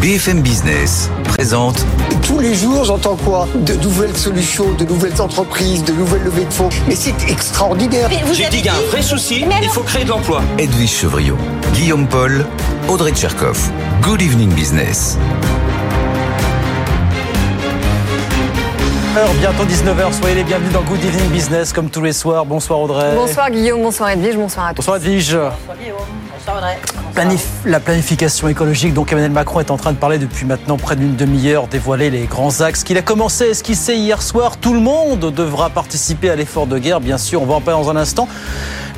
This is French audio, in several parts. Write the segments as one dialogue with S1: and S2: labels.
S1: BFM Business présente
S2: Tous les jours, j'entends quoi? De nouvelles solutions, de nouvelles entreprises, de nouvelles levées de fonds. Mais c'est extraordinaire.
S3: J'ai dit qu'il y a un vrai souci, il faut créer de l'emploi.
S1: Edwige Chevriot, Guillaume Paul, Audrey Tcherkov. Good evening business.
S4: Bientôt 19h, soyez les bienvenus dans Good Evening Business comme tous les soirs. Bonsoir Audrey.
S5: Bonsoir Guillaume, bonsoir Edwige, bonsoir à tous.
S4: Bonsoir Edwige.
S6: Bonsoir Guillaume,
S4: Planif la planification écologique dont Emmanuel Macron est en train de parler depuis maintenant près d'une demi-heure, dévoiler les grands axes qu'il a commencé à esquisser hier soir. Tout le monde devra participer à l'effort de guerre, bien sûr, on va en parler dans un instant.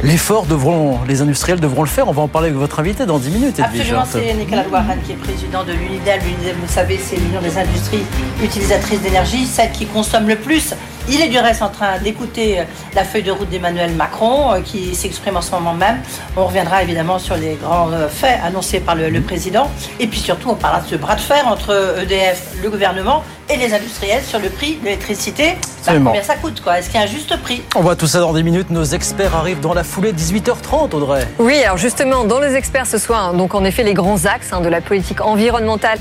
S4: L'effort devront, les industriels devront le faire. On va en parler avec votre invité dans 10 minutes.
S6: Absolument, c'est Nicolas Loiran qui est président de l'UNIDEL. L'UNIDEL, vous savez, c'est l'Union des industries utilisatrices d'énergie, celle qui consomme le plus. Il est du reste en train d'écouter la feuille de route d'Emmanuel Macron euh, qui s'exprime en ce moment même. On reviendra évidemment sur les grands euh, faits annoncés par le, le président. Et puis surtout, on parlera de ce bras de fer entre EDF, le gouvernement et les industriels sur le prix de l'électricité. Bah, combien ça coûte quoi? Est-ce qu'il y a un juste prix?
S4: On voit tout ça dans 10 minutes. Nos experts arrivent dans la foulée 18h30, Audrey.
S5: Oui, alors justement, dans les experts ce soir, donc en effet les grands axes hein, de la politique environnementale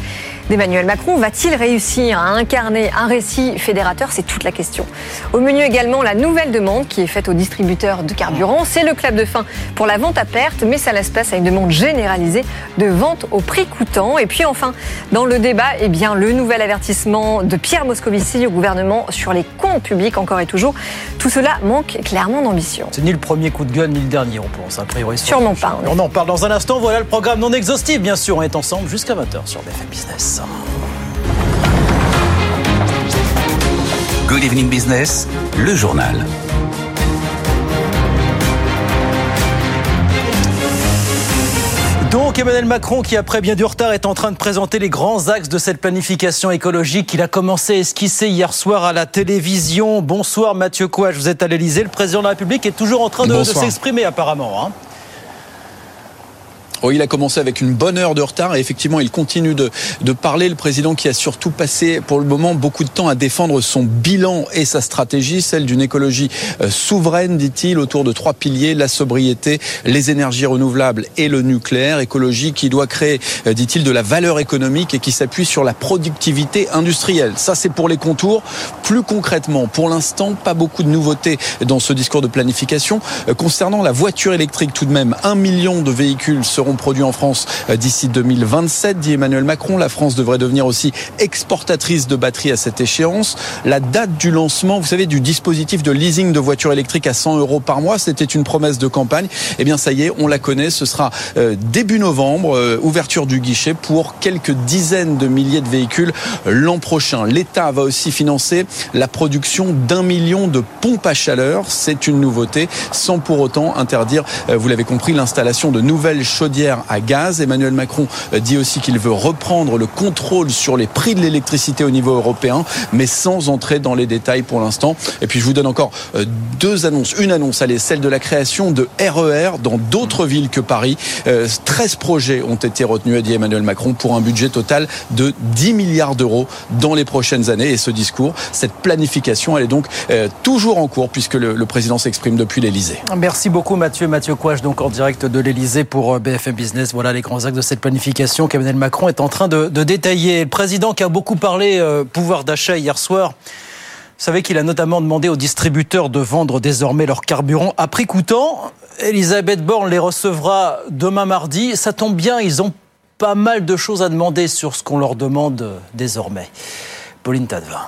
S5: d'Emmanuel Macron. Va-t-il réussir à incarner un récit fédérateur? C'est toute la question. Au menu également la nouvelle demande qui est faite aux distributeurs de carburant. C'est le club de fin pour la vente à perte, mais ça laisse place à une demande généralisée de vente au prix coûtant. Et puis enfin, dans le débat, eh bien, le nouvel avertissement de Pierre Moscovici au gouvernement sur les comptes publics encore et toujours. Tout cela manque clairement d'ambition.
S4: C'est ni le premier coup de gueule ni le dernier, on pense, a priori.
S5: Sûrement pas.
S4: On en parle dans un instant. Voilà le programme non exhaustif, bien sûr. On est ensemble jusqu'à 20h sur BFM Business.
S1: Good evening business, le journal.
S4: Donc Emmanuel Macron, qui après bien du retard, est en train de présenter les grands axes de cette planification écologique qu'il a commencé à esquisser hier soir à la télévision. Bonsoir Mathieu Couage, vous êtes à l'Elysée. Le président de la République est toujours en train de, de s'exprimer apparemment. Hein.
S7: Il a commencé avec une bonne heure de retard et effectivement il continue de, de, parler. Le président qui a surtout passé pour le moment beaucoup de temps à défendre son bilan et sa stratégie, celle d'une écologie euh, souveraine, dit-il, autour de trois piliers, la sobriété, les énergies renouvelables et le nucléaire. Écologie qui doit créer, euh, dit-il, de la valeur économique et qui s'appuie sur la productivité industrielle. Ça c'est pour les contours. Plus concrètement, pour l'instant, pas beaucoup de nouveautés dans ce discours de planification. Euh, concernant la voiture électrique, tout de même, un million de véhicules seront produits en France d'ici 2027, dit Emmanuel Macron. La France devrait devenir aussi exportatrice de batteries à cette échéance. La date du lancement, vous savez, du dispositif de leasing de voitures électriques à 100 euros par mois, c'était une promesse de campagne. Eh bien, ça y est, on la connaît. Ce sera début novembre, ouverture du guichet pour quelques dizaines de milliers de véhicules l'an prochain. L'État va aussi financer la production d'un million de pompes à chaleur. C'est une nouveauté, sans pour autant interdire, vous l'avez compris, l'installation de nouvelles chaudières à gaz. Emmanuel Macron dit aussi qu'il veut reprendre le contrôle sur les prix de l'électricité au niveau européen, mais sans entrer dans les détails pour l'instant. Et puis je vous donne encore deux annonces. Une annonce, est celle de la création de RER dans d'autres villes que Paris. 13 projets ont été retenus, a dit Emmanuel Macron, pour un budget total de 10 milliards d'euros dans les prochaines années. Et ce discours, cette planification, elle est donc toujours en cours puisque le, président s'exprime depuis l'Elysée.
S4: Merci beaucoup Mathieu. Mathieu Couage, donc en direct de l'Elysée pour BFM Voilà les grands axes de cette planification qu'Emmanuel Macron est en train de, détailler. Le président qui a beaucoup parlé euh, pouvoir d'achat hier soir. Vous savez qu'il a notamment demandé aux distributeurs de vendre désormais leur carburant à prix coûtant. Elisabeth Borne les recevra demain mardi. Ça tombe bien, ils ont pas mal de choses à demander sur ce qu'on leur demande désormais. Pauline Tadevin.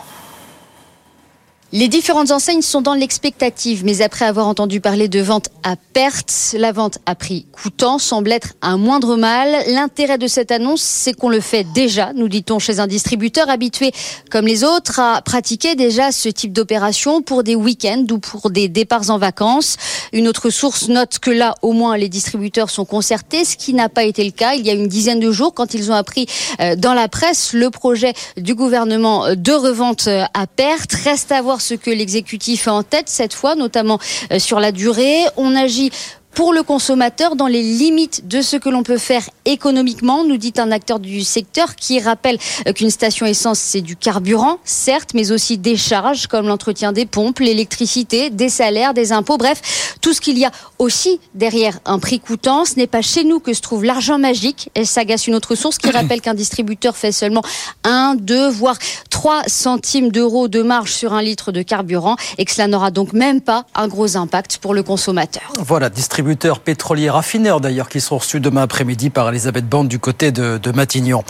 S8: Les différentes enseignes sont dans l'expectative, mais après avoir entendu parler de vente à perte, la vente à prix coûtant semble être un moindre mal. L'intérêt de cette annonce, c'est qu'on le fait déjà, nous dit-on, chez un distributeur habitué comme les autres à pratiquer déjà ce type d'opération pour des week-ends ou pour des départs en vacances. Une autre source note que là, au moins, les distributeurs sont concertés, ce qui n'a pas été le cas il y a une dizaine de jours quand ils ont appris euh, dans la presse le projet du gouvernement de revente à perte. Reste à voir ce que l'exécutif a en tête cette fois, notamment euh, sur la durée. On agit pour le consommateur dans les limites de ce que l'on peut faire économiquement, nous dit un acteur du secteur qui rappelle euh, qu'une station essence, c'est du carburant, certes, mais aussi des charges comme l'entretien des pompes, l'électricité, des salaires, des impôts, bref, tout ce qu'il y a aussi derrière un prix coûtant. Ce n'est pas chez nous que se trouve l'argent magique. Elle s'agace une autre source qui rappelle qu'un distributeur fait seulement 1, 2, voire 3 centimes d'euros de marge sur un litre de carburant et que cela n'aura donc même pas un gros impact pour le consommateur.
S4: Voilà, distributeurs pétroliers raffineurs d'ailleurs qui seront reçus demain après-midi par Elisabeth Bande du côté de, de Matignon.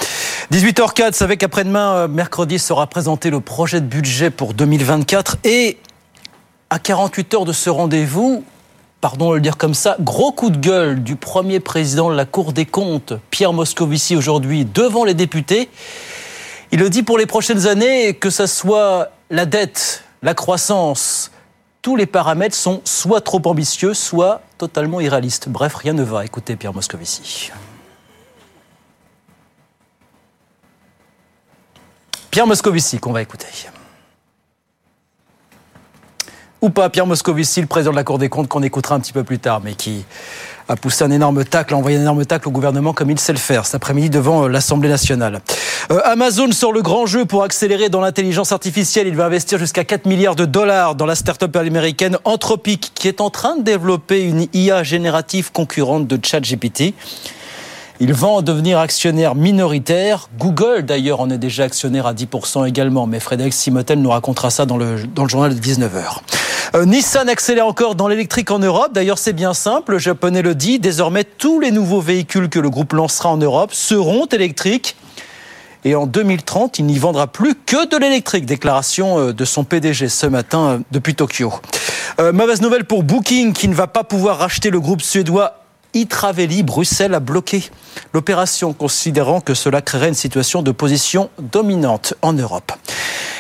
S4: 18h04, vous savez qu'après-demain, mercredi, sera présenté le projet de budget pour 2024 et à 48 heures de ce rendez-vous, pardon de le dire comme ça, gros coup de gueule du premier président de la Cour des comptes, Pierre Moscovici, aujourd'hui devant les députés. Il le dit pour les prochaines années, que ce soit la dette, la croissance, tous les paramètres sont soit trop ambitieux, soit totalement irréalistes. Bref, rien ne va. Écoutez Pierre Moscovici. Pierre Moscovici qu'on va écouter. Ou pas Pierre Moscovici, le président de la Cour des comptes, qu'on écoutera un petit peu plus tard, mais qui a poussé un énorme tacle, a envoyé un énorme tacle au gouvernement comme il sait le faire cet après-midi devant euh, l'Assemblée nationale. Euh, Amazon sort le grand jeu pour accélérer dans l'intelligence artificielle. Il va investir jusqu'à 4 milliards de dollars dans la start-up américaine Anthropic, qui est en train de développer une IA générative concurrente de ChatGPT. Il va en devenir actionnaire minoritaire. Google, d'ailleurs, en est déjà actionnaire à 10% également. Mais Frédéric Simotel nous racontera ça dans le, journal de 19h. Euh, Nissan accélère encore dans l'électrique en Europe. D'ailleurs, c'est bien simple. Le japonais le dit. Désormais, tous les nouveaux véhicules que le groupe lancera en Europe seront électriques. Et en 2030, il n'y vendra plus que de l'électrique. Déclaration euh, de son PDG ce matin euh, depuis Tokyo. Euh, mauvaise nouvelle pour Booking qui ne va pas pouvoir racheter le groupe suédois Itraveli, Bruxelles a bloqué l'opération, considérant que cela créerait une situation de position dominante en Europe.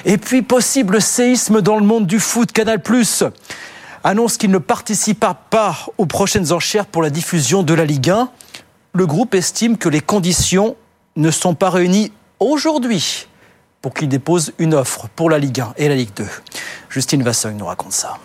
S4: Et puis, possible séisme dans le monde du foot, Canal Plus annonce qu'il ne participera pas aux prochaines enchères pour la diffusion de la Ligue 1. Le groupe estime que les conditions ne sont pas réunies aujourd'hui pour qu'il dépose une offre pour la Ligue 1 et la Ligue 2. Justine Vassogne nous raconte ça.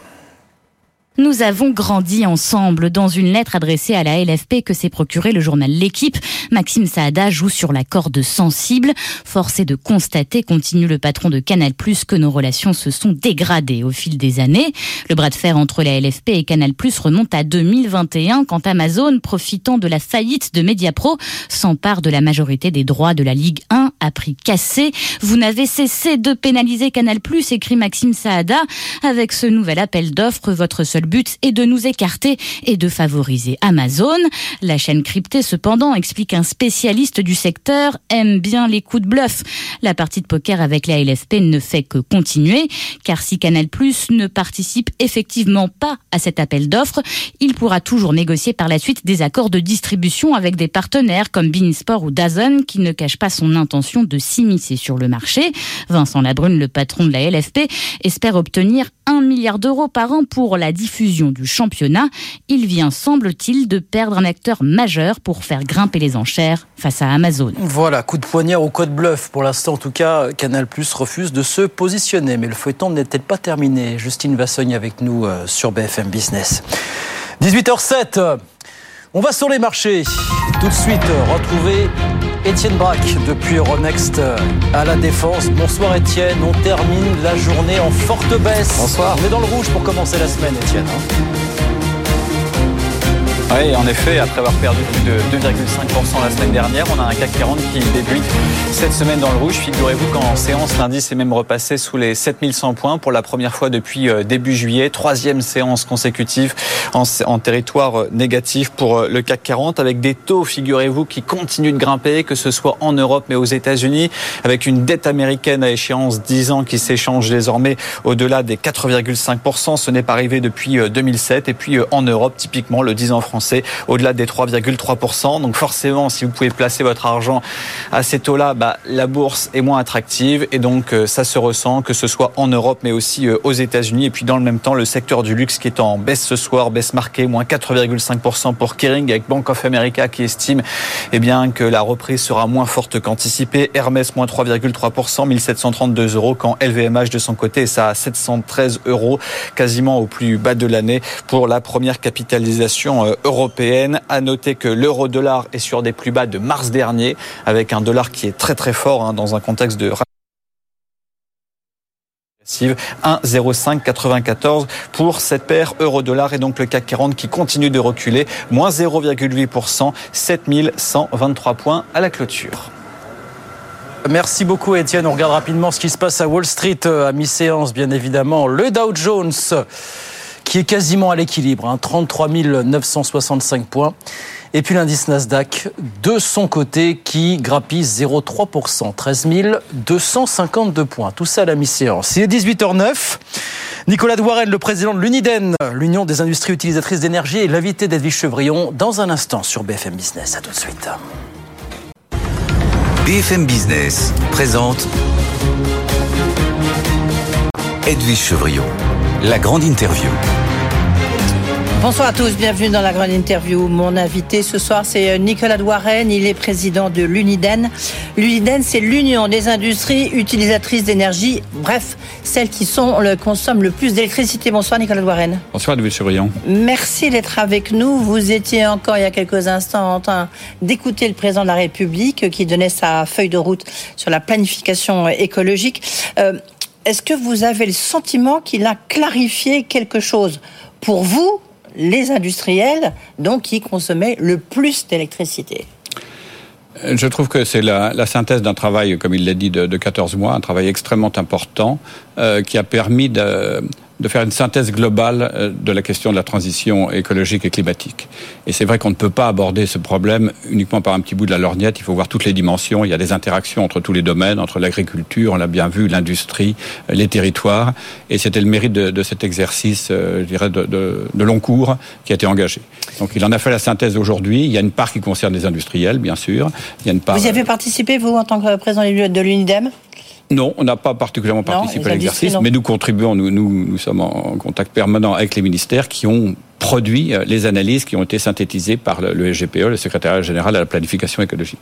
S9: Nous avons grandi ensemble. Dans une lettre adressée à la LFP que s'est procuré le journal L'équipe, Maxime Saada joue sur la corde sensible. Forcé de constater, continue le patron de Canal+, que nos relations se sont dégradées au fil des années. Le bras de fer entre la LFP et Canal+, remonte à 2021 quand Amazon, profitant de la faillite de Mediapro, s'empare de la majorité des droits de la Ligue 1 à prix cassé. Vous n'avez cessé de pénaliser Canal+, écrit Maxime Saada. Avec ce nouvel appel d'offres, votre seul but est de nous écarter et de favoriser Amazon. La chaîne cryptée, cependant, explique un spécialiste du secteur, aime bien les coups de bluff. La partie de poker avec la LFP ne fait que continuer, car si Canal Plus ne participe effectivement pas à cet appel d'offres, il pourra toujours négocier par la suite des accords de distribution avec des partenaires comme Beansport ou Dazn, qui ne cachent pas son intention de s'immiscer sur le marché. Vincent Labrune, le patron de la LFP, espère obtenir 1 milliard d'euros par an pour la diffusion fusion du championnat. Il vient, semble-t-il, de perdre un acteur majeur pour faire grimper les enchères face à Amazon.
S4: Voilà, coup de poignard au code bluff. Pour l'instant, en tout cas, Canal Plus refuse de se positionner. Mais le feuilleton n'est-il pas terminé Justine Vassogne avec nous euh, sur BFM Business. 18h07. On va sur les marchés. Tout de suite, retrouver Étienne Braque depuis Euronext à la Défense. Bonsoir Étienne, on termine la journée en forte baisse.
S10: Bonsoir.
S4: On est dans le rouge pour commencer la semaine Étienne.
S10: Oui, en effet, après avoir perdu plus de 2,5% la semaine dernière, on a un CAC 40 qui débute cette semaine dans le rouge. Figurez-vous qu'en séance, l'indice est même repassé sous les 7100 points pour la première fois depuis euh, début juillet. Troisième séance consécutive en, en territoire euh, négatif pour euh, le CAC 40 avec des taux, figurez-vous, qui continuent de grimper, que ce soit en Europe mais aux États-Unis, avec une dette américaine à échéance 10 ans qui s'échange désormais au-delà des 4,5%. Ce n'est pas arrivé depuis 2007. Et puis en Europe, typiquement, le 10 ans français au-delà des 3,3%. Donc forcément, si vous pouvez placer votre argent à ces taux-là, bah, la bourse est moins attractive et donc euh, ça se ressent, que ce soit en Europe mais aussi euh, aux États-Unis. Et puis dans le même temps, le secteur du luxe qui est en baisse ce soir, baisse marquée, moins 4,5% pour Kering avec Bank of America qui estime eh bien, que la reprise sera moins forte qu'anticipée. Hermès, moins 3,3%, 1732 euros, quand LVMH de son côté est à 713 euros, quasiment au plus bas de l'année pour la première capitalisation euh, européenne. À noter que l'euro-dollar est sur des plus bas de mars dernier, avec un dollar qui est très très fort hein, dans un contexte de 1,0594 pour cette paire euro-dollar et donc le CAC 40 qui continue de reculer, moins 0,8%, 7123 points à la clôture.
S4: Merci beaucoup Étienne. On regarde rapidement ce qui se passe à Wall Street euh, à mi-séance bien évidemment. Le Dow Jones qui est quasiment à l'équilibre, hein, 33 965 points. Et puis l'indice Nasdaq, de son côté, qui grappille 0,3%, 13 252 points. Tout ça à la mi-séance. Il est 18h09. Nicolas Douarel, le président de l'UNIDEN, l'Union des industries utilisatrices d'énergie, est l'invité d'Edwige Chevrillon dans un instant sur BFM Business. À tout de suite.
S1: BFM Business présente Edwige Chevrillon, la grande interview.
S6: Bonsoir à tous, bienvenue dans la grande interview. Mon invité ce soir, c'est euh, Nicolas Douarenne, il est président de l'UNIDEN. L'UNIDEN, c'est l'Union des industries utilisatrices d'énergie, bref, celles qui sont le, consomment le plus d'électricité. Bonsoir Nicolas Douarenne.
S11: Bonsoir Louis Chevrillon.
S6: Merci d'être avec nous. Vous étiez encore il y a quelques instants en train d'écouter le président de la République qui donnait sa feuille de route sur la planification écologique. Euh, est-ce que vous avez le sentiment qu'il a clarifié quelque chose pour vous les industriels, donc qui consommaient le plus d'électricité.
S11: Je trouve que c'est la, synthèse d'un travail, comme il l'a dit, de, 14 mois, un travail extrêmement important euh, qui a permis de, de faire une synthèse globale euh, de la question de la transition écologique et climatique. Et c'est vrai qu'on ne peut pas aborder ce problème uniquement par un petit bout de la lorgnette, il faut voir toutes les dimensions, il y a des interactions entre tous les domaines, entre l'agriculture, on l'a bien vu, l'industrie, euh, les territoires, et c'était le mérite de, cet exercice, euh, je dirais, de, de, long cours qui a été engagé. Donc il en a fait la synthèse aujourd'hui, il y a une part qui concerne les industriels, bien sûr, il y a une part...
S6: Vous y avez participé, vous, en tant que président de l'UNIDEM?
S11: Non, on n'a pas particulièrement participé à l'exercice, mais nous contribuons, nous, nous, nous sommes en contact permanent avec les ministères qui ont produit euh, les analyses qui ont été synthétisées par le SGPE, le secrétariat général à la planification écologique.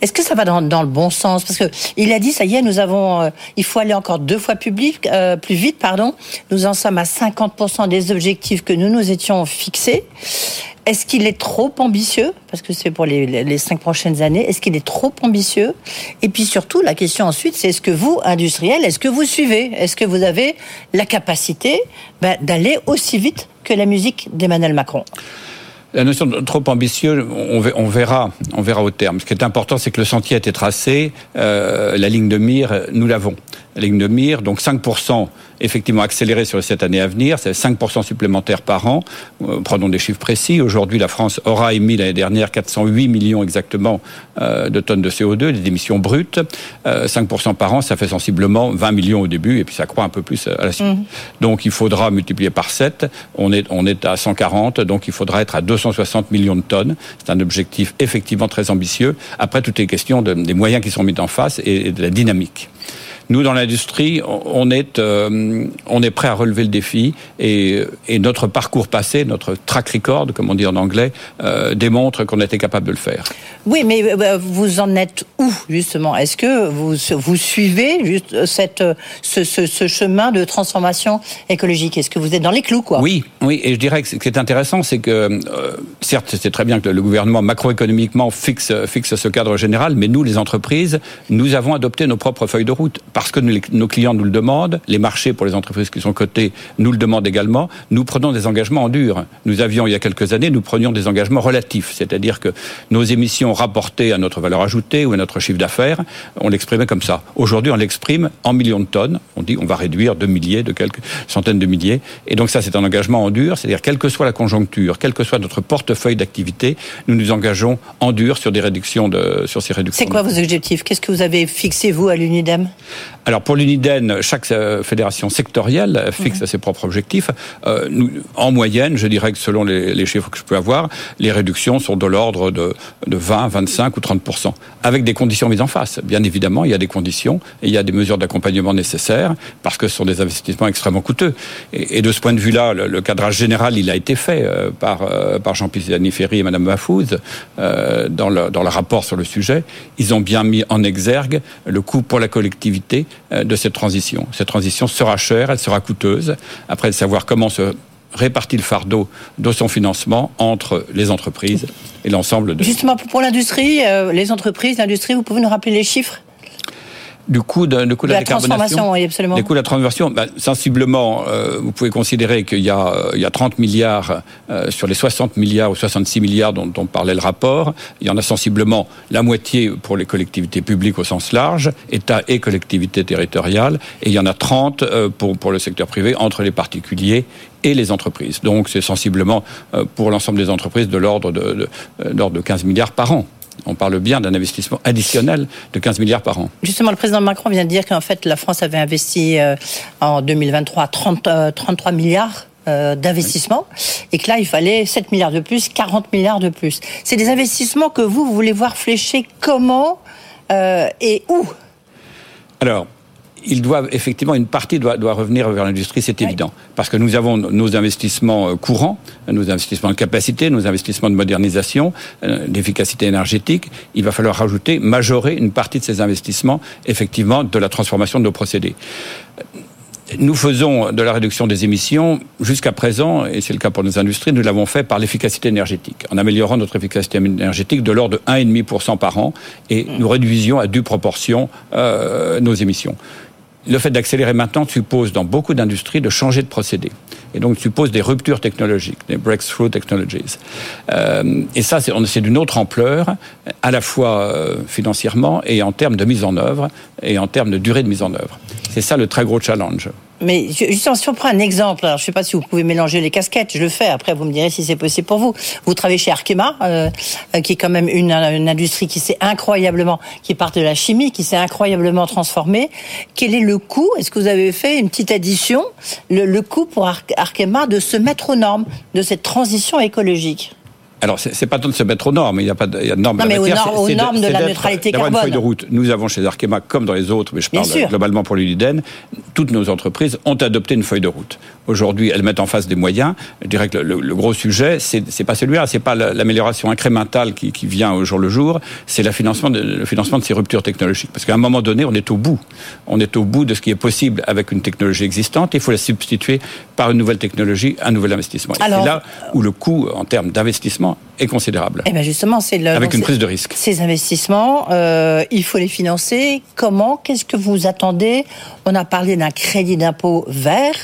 S6: Est-ce que ça va dans, le bon sens? Parce que il a dit, ça y est, nous avons, euh, il faut aller encore deux fois public, euh, plus vite, pardon. Nous en sommes à 50% des objectifs que nous nous étions fixés. Est-ce qu'il est trop ambitieux? Parce que c'est pour les, cinq prochaines années. Est-ce qu'il est trop ambitieux? Et puis surtout, la question ensuite, c'est est-ce que vous, industriel, est-ce que vous suivez? Est-ce que vous avez la capacité ben, d'aller aussi vite que la musique d'Emmanuel Macron
S11: la notion de trop ambitieux, on verra, on verra au terme. Ce qui est important, c'est que le sentier a été tracé, euh, la ligne de mire, nous l'avons. La ligne de mire, donc 5% effectivement accéléré sur les sept années à venir, c'est 5% supplémentaires par an. Euh, prenons des chiffres précis. Aujourd'hui, la France aura émis l'année dernière 408 millions exactement euh, de tonnes de CO2, des émissions brutes. 5% euh, par an, ça fait sensiblement 20 millions au début, et puis ça croît un peu plus à la suite. Mmh. Donc il faudra multiplier par 7. On est, on est à 140, donc il faudra être à 260 millions de tonnes. C'est un objectif effectivement très ambitieux. Après, toutes les questions des moyens qui sont mis en face et de la dynamique. Nous, dans l'industrie, on est, euh, on est prêt à relever le défi et, et, notre parcours passé, notre track record, comme on dit en anglais, euh, démontre qu'on était capable de le faire.
S6: Oui, mais euh, vous en êtes où, justement? Est-ce que vous, vous suivez juste cette, ce, ce, ce chemin de transformation écologique? Est-ce que vous êtes dans les clous, quoi?
S11: Oui, oui, et je dirais que ce qui est intéressant, c'est que, euh, certes, c'est très bien que le gouvernement macroéconomiquement fixe, fixe ce cadre général, mais nous, les entreprises, nous avons adopté nos propres feuilles de route parce que nos clients nous le demandent, les marchés pour les entreprises qui sont cotées nous le demandent également, nous prenons des engagements en dur. Nous avions, il y a quelques années, nous prenions des engagements relatifs, c'est-à-dire que nos émissions rapportées à notre valeur ajoutée ou à notre chiffre d'affaires, on l'exprimait comme ça. Aujourd'hui, on l'exprime en millions de tonnes. On dit on va réduire de milliers, de quelques centaines de milliers. Et donc ça, c'est un engagement en dur, c'est-à-dire quelle que soit la conjoncture, quel que soit notre portefeuille d'activité, nous nous engageons en dur sur des réductions de, sur ces réductions.
S6: C'est quoi vos objectifs? Qu'est-ce que vous avez fixé, vous, à l'UNIDEM?
S11: Alors, pour l'UNIDEM, chaque euh, fédération sectorielle fixe mhm. ses propres objectifs. Euh, nous, en moyenne, je dirais que selon les, les, chiffres que je peux avoir, les réductions sont de l'ordre de, de 20, 25 ou 30% avec des conditions mises en face. Bien évidemment, il y a des conditions et il y a des mesures d'accompagnement nécessaires parce que ce sont des investissements extrêmement coûteux. Et, et de ce point de vue-là, le, le, cadrage général, il a été fait euh, par, euh, par Jean Pisani-Ferry et Madame Mafouz euh, dans, le, dans le rapport sur le sujet. Ils ont bien mis en exergue le coût pour la collectivité euh, de cette transition. Cette transition sera chère, elle sera coûteuse. Après, de savoir comment se répartit le fardeau de son financement entre les entreprises et l'ensemble de...
S6: Justement, pour l'industrie, euh, les entreprises, l'industrie, vous pouvez nous rappeler les chiffres?
S11: Du coût de, de, coût de, la,
S6: la transformation, oui, absolument.
S11: Des coûts de la transformation, ben, sensiblement, euh, vous pouvez considérer qu'il y a, euh, il y a 30 milliards euh, sur les 60 milliards ou 66 milliards dont, dont parlait le rapport. Il y en a sensiblement la moitié pour les collectivités publiques au sens large, État et collectivités territoriales, et il y en a 30 euh, pour, pour le secteur privé entre les particuliers et les entreprises. Donc c'est sensiblement euh, pour l'ensemble des entreprises de l'ordre de, de, de 15 milliards par an. On parle bien d'un investissement additionnel de 15 milliards par an.
S6: Justement, le président Macron vient de dire qu'en fait, la France avait investi euh, en 2023 30, euh, 33 milliards euh, d'investissement et que là, il fallait 7 milliards de plus, 40 milliards de plus. C'est des investissements que vous, vous voulez voir fléchés comment euh, et où?
S11: Alors, ils doivent effectivement une partie doit, doit revenir vers l'industrie, c'est oui. évident, parce que nous avons nos investissements euh, courants, nos investissements de capacité, nos investissements de modernisation, euh, d'efficacité énergétique. Il va falloir rajouter, majorer une partie de ces investissements effectivement de la transformation de nos procédés. Nous faisons de la réduction des émissions. Jusqu'à présent, et c'est le cas pour nos industries, nous l'avons fait par l'efficacité énergétique, en améliorant notre efficacité énergétique de l'ordre de 1,5% par an, et nous réduisions à due proportion euh, nos émissions le fait d'accélérer maintenant suppose dans beaucoup d'industries de changer de procédé. Et donc suppose des ruptures technologiques, des breakthrough technologies. Euh, et ça, c'est d'une autre ampleur, à la fois euh, financièrement et en termes de mise en œuvre et en termes de durée de mise en œuvre. C'est ça le très gros challenge.
S6: Mais justement, si on prend un exemple, alors je ne sais pas si vous pouvez mélanger les casquettes, je le fais, après vous me direz si c'est possible pour vous. Vous travaillez chez Arkema, euh, qui est quand même une, une industrie qui s'est incroyablement, qui part de la chimie, qui s'est incroyablement transformée. Quel est le coût? Est-ce que vous avez fait une petite addition le, le coût pour Arkema de se mettre aux normes de cette transition écologique?
S11: Alors, c'est pas tant de se mettre aux normes, il n'y a pas de, il y a de normes.
S6: Non, mais aux, normes, aux normes de, de la neutralité carbone.
S11: une feuille de route. Nous avons chez Arkema, comme dans les autres, mais je parle globalement pour l'Uliden, toutes nos entreprises ont adopté une feuille de route. Aujourd'hui, elles mettent en face des moyens. Je dirais que le, le gros sujet, c'est pas celui-là, c'est pas l'amélioration incrémentale qui, qui, vient au jour le jour, c'est le financement de, le financement de ces ruptures technologiques. Parce qu'à un moment donné, on est au bout. On est au bout de ce qui est possible avec une technologie existante. Il faut la substituer par une nouvelle technologie, un nouvel investissement. C'est là où le coût en termes d'investissement out. Est considérable.
S6: Et eh bien justement, c'est le,
S11: avec une prise de risque.
S6: Ces investissements, euh, il faut les financer. Comment? Qu'est-ce que vous attendez? On a parlé d'un crédit d'impôt vert.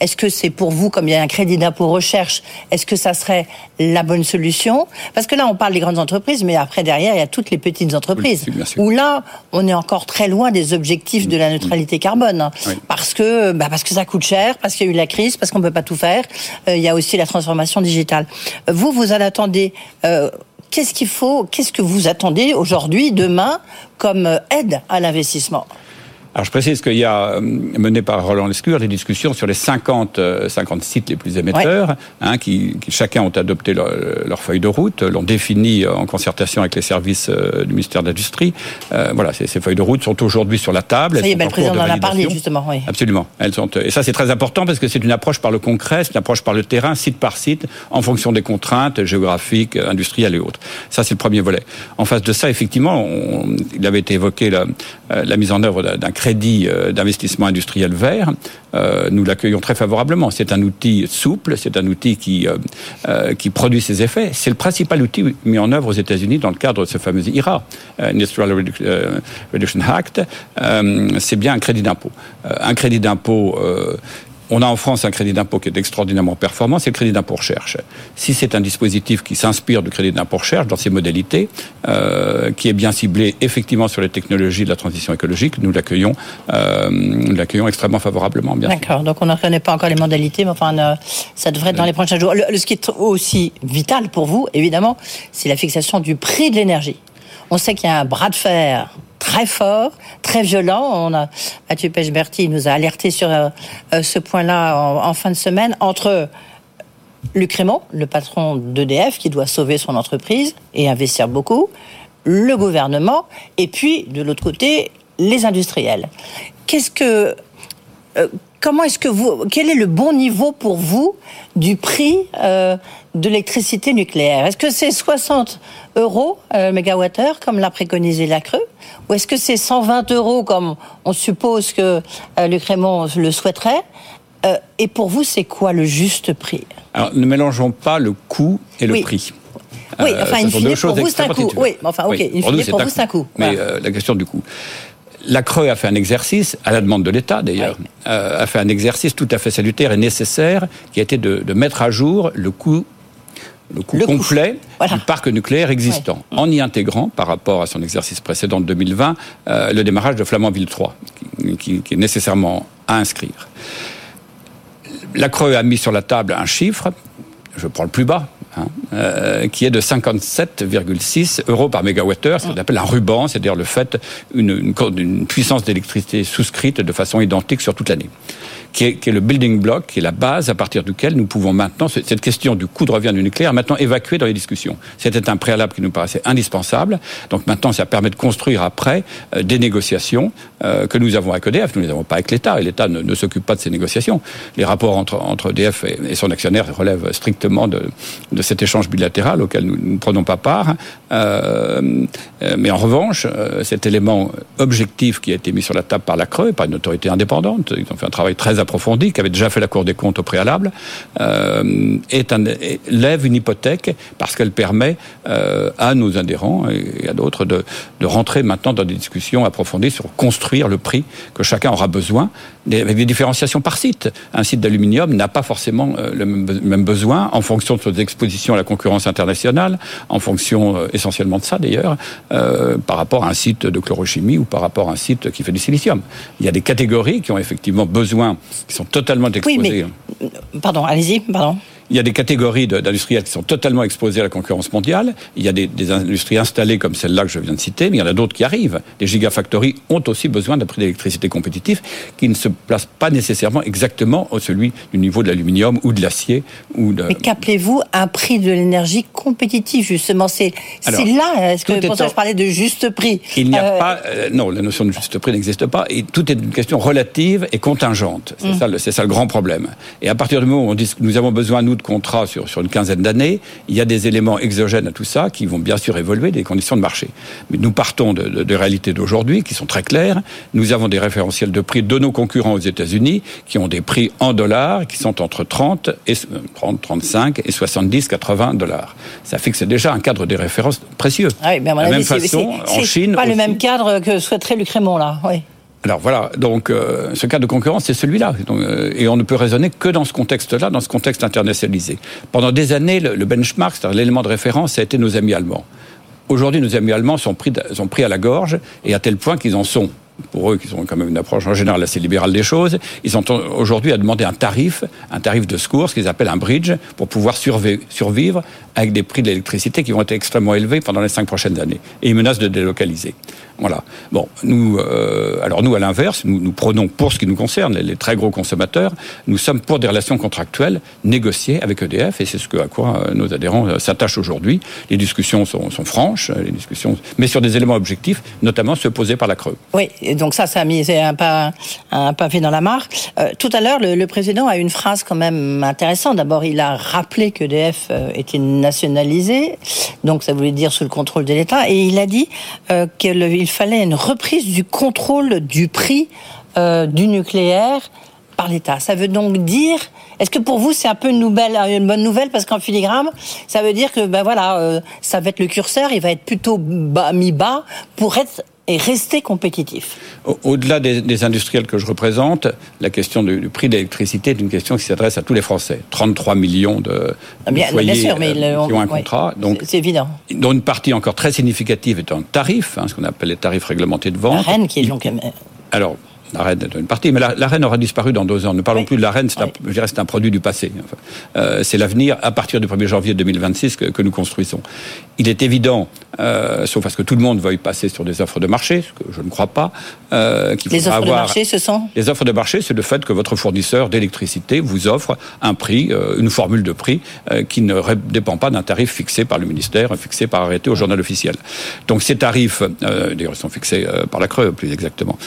S6: Est-ce que c'est pour vous, comme il y a un crédit d'impôt recherche, est-ce que ça serait la bonne solution? Parce que là, on parle des grandes entreprises, mais après derrière, il y a toutes les petites entreprises. Oui, où là, on est encore très loin des objectifs de la neutralité carbone, oui. parce que bah, parce que ça coûte cher, parce qu'il y a eu la crise, parce qu'on peut pas tout faire. Euh, il y a aussi la transformation digitale. Vous, vous en attendez euh, qu'est-ce qu'il faut, qu'est-ce que vous attendez aujourd'hui, demain, comme aide à l'investissement?
S11: Alors je précise qu'il y a euh, mené par Roland Lescure des discussions sur les 50, 50 euh, sites les plus émetteurs, ouais. hein, qui, qui, chacun ont adopté leur, leur feuille de route, l'ont défini en concertation avec les services euh, du ministère de l'Industrie. Euh, voilà, ces, ces, feuilles de route sont aujourd'hui sur la table.
S6: Ça y est, ben, le président en a parlé justement. Oui.
S11: Absolument. Elles sont, et ça c'est très important parce que c'est une approche par le concret, c'est une approche par le terrain, site par site, en fonction des contraintes géographiques, industrielles et autres. Ça c'est le premier volet. En face de ça, effectivement, on, il avait été évoqué la, la mise en œuvre d'un crédit crédit d'investissement industriel vert, nous l'accueillons très favorablement. C'est un outil souple, c'est un outil qui, qui produit ses effets. C'est le principal outil mis en œuvre aux États-Unis dans le cadre de ce fameux IRA, Industrial Reduction Act. c'est bien un crédit d'impôt. un crédit d'impôt on a en France un crédit d'impôt qui est extraordinairement performant, c'est le crédit d'impôt recherche. Si c'est un dispositif qui s'inspire du crédit d'impôt recherche dans ses modalités, euh, qui est bien ciblé effectivement sur les technologies de la transition écologique, nous l'accueillons, euh, l'accueillons extrêmement favorablement.
S6: D'accord. Donc on ne connaît pas encore les modalités, mais enfin euh, ça devrait être dans les prochains jours. Le, ce qui est aussi vital pour vous, évidemment, c'est la fixation du prix de l'énergie. On sait qu'il y a un bras de fer très fort, très violent. On a, Mathieu Pechberti nous a alerté sur euh, euh, ce point-là en, fin de semaine entre Luc Raymond, le patron d'EDF, qui doit sauver son entreprise et investir beaucoup, le gouvernement, et puis de l'autre côté, les industriels. Qu'est-ce que euh, comment est-ce que vous, quel est le bon niveau pour vous du prix de l'électricité nucléaire Est-ce que c'est 60 euros euh, mégawattheure, comme l'a préconisé la Creux Ou est-ce que c'est 120 euros, comme on suppose que euh, Luc Raymond le souhaiterait euh, Et pour vous, c'est quoi le juste prix?
S11: Alors, ne mélangeons pas le coût et le prix.
S6: Oui, enfin, in fine, pour vous, c'est un coût. Oui, enfin, ok, in fine, pour, vous, c'est un coût.
S11: Mais la question du coût. La Creux a fait un exercice, à la demande de l'État d'ailleurs, a fait un exercice tout à fait salutaire et nécessaire, qui a été de, de mettre à jour le coût le coût complet du parc nucléaire existant, en y intégrant, par rapport à son exercice précédent de 2020, euh, le démarrage de Flamanville 3, qui, est nécessairement à inscrire. La Creux a mis sur la table un chiffre, je prends le plus bas, hein, euh, qui est de 57,6 euros par mégawattheure, ce qu'on appelle un ruban, c'est-à-dire le fait d'une une puissance d'électricité souscrite de façon identique sur toute l'année qui est, le building block, qui est la base à partir duquel nous pouvons maintenant, cette question du coût de revient du nucléaire, maintenant évacuer dans les discussions. C'était un préalable qui nous paraissait indispensable. Donc maintenant, ça permet de construire après euh, des négociations euh, que nous avons avec EDF. Nous ne les avons pas avec l'État, et l'État ne, s'occupe pas de ces négociations. Les rapports entre, entre EDF et, son actionnaire relèvent strictement de, de cet échange bilatéral auquel nous ne prenons pas part. Euh, mais en revanche, cet élément objectif qui a été mis sur la table par la Creux, par une autorité indépendante, ils ont fait un travail très approfondie, qui avait déjà fait la Cour des comptes au préalable, euh, est un, lève une hypothèque parce qu'elle permet euh, à nos adhérents et à d'autres de, de rentrer maintenant dans des discussions approfondies sur construire le prix que chacun aura besoin, avec des différenciations par site. Un site d'aluminium n'a pas forcément euh, le même besoin en fonction de ses expositions à la concurrence internationale, en fonction essentiellement de ça d'ailleurs, par rapport à un site de chlorochimie ou par rapport à un site qui fait du silicium. Il y a des catégories qui ont effectivement besoin qui sont totalement exposés.
S6: Oui, mais... Pardon, allez-y, pardon.
S11: Il y a des catégories d'industriels qui sont totalement exposés à la concurrence mondiale. Il y a des, industries installées comme celle-là que je viens de citer, mais il y en a d'autres qui arrivent. Les gigafactories ont aussi besoin d'un prix d'électricité compétitif qui ne se place pas nécessairement exactement au celui du niveau de l'aluminium ou de l'acier. ou de...
S6: Mais qu'appelez-vous un prix de l'énergie compétitif, justement? C'est là, est-ce que pour ça je parlais de juste prix?
S11: Il n'y a euh, pas... Euh, non, la notion de juste prix n'existe pas. Et tout est une question relative et contingente. C'est mm. ça, ça, le grand problème. Et à partir du moment où on dit que nous avons besoin, nous, de contrats sur, sur une quinzaine d'années, il y a des éléments exogènes à tout ça qui vont bien sûr évoluer des conditions de marché. Mais nous partons de, de, réalités d'aujourd'hui qui sont très claires. Nous avons des référentiels de prix de nos concurrents aux États-Unis qui ont des prix en dollars qui sont entre 30 et 30, 35 et 70, 80 dollars. Ça fixe déjà un cadre des références précieux.
S6: Ah oui, à la même façon, en Chine. Pas le même cadre que souhaiterait Luc Raymond là. Oui.
S11: Alors voilà, donc euh, ce cas de concurrence, c'est celui-là. Euh, et on ne peut raisonner que dans ce contexte-là, dans ce contexte internationalisé. Pendant des années, le, benchmark, c'est-à-dire l'élément de référence, ça a été nos amis allemands. Aujourd'hui, nos amis allemands sont pris, sont pris à la gorge, et à tel point qu'ils en sont pour eux qui ont quand même une approche en général assez libérale des choses, ils sont aujourd'hui à demander un tarif, un tarif de secours, ce qu'ils appellent un bridge, pour pouvoir survivre avec des prix de l'électricité qui vont être extrêmement élevés pendant les cinq prochaines années. Et ils menacent de délocaliser. Voilà. Bon, nous, euh, alors nous, à l'inverse, nous, nous prenons pour ce qui nous concerne, les, très gros consommateurs, nous sommes pour des relations contractuelles négociées avec EDF, et c'est ce à quoi euh, nos adhérents euh, s'attachent aujourd'hui. Les discussions sont, franches, les discussions, mais sur des éléments objectifs, notamment ceux posés par la Creux.
S6: Oui, Et donc ça, ça a mis un, pas, un pavé dans la mare. Euh, tout à l'heure, le, président a une phrase quand même intéressante. D'abord, il a rappelé que DF euh, était nationalisé, donc ça voulait dire sous le contrôle de l'État, et il a dit euh, qu'il fallait une reprise du contrôle du prix du nucléaire par l'État. Ça veut donc dire est-ce que pour vous c'est un peu une, nouvelle, une bonne nouvelle? Parce qu'en filigrane, ça veut dire que ben voilà, ça va être le curseur, il va être plutôt bas, mis bas pour être et rester compétitif.
S11: Au-delà des, industriels que je représente, la question du, prix d'électricité est une question qui s'adresse à tous les Français. 33 millions de,
S6: ah, bien, foyers sûr, mais
S11: euh, qui ont un contrat.
S6: Donc, c'est évident.
S11: Dont une partie encore très significative est en tarif, hein, ce qu'on appelle les tarifs réglementés de vente.
S6: La qui est donc...
S11: Alors, la reine est une partie, mais la, reine aura disparu dans deux ans. Ne parlons plus de la reine, c'est un, un, produit du passé. Euh, c'est l'avenir à partir du 1er janvier 2026 que, que nous construisons. Il est évident, euh, sauf à ce que tout le monde veuille passer sur des offres de marché, ce que je ne crois pas,
S6: euh, qu'il Les offres de marché, ce sont
S11: Les offres de marché, c'est le fait que votre fournisseur d'électricité vous offre un prix, euh, une formule de prix euh, qui ne dépend pas d'un tarif fixé par le ministère, fixé par arrêté au journal officiel. Donc ces tarifs, d'ailleurs, ils sont fixés par la Creux, plus exactement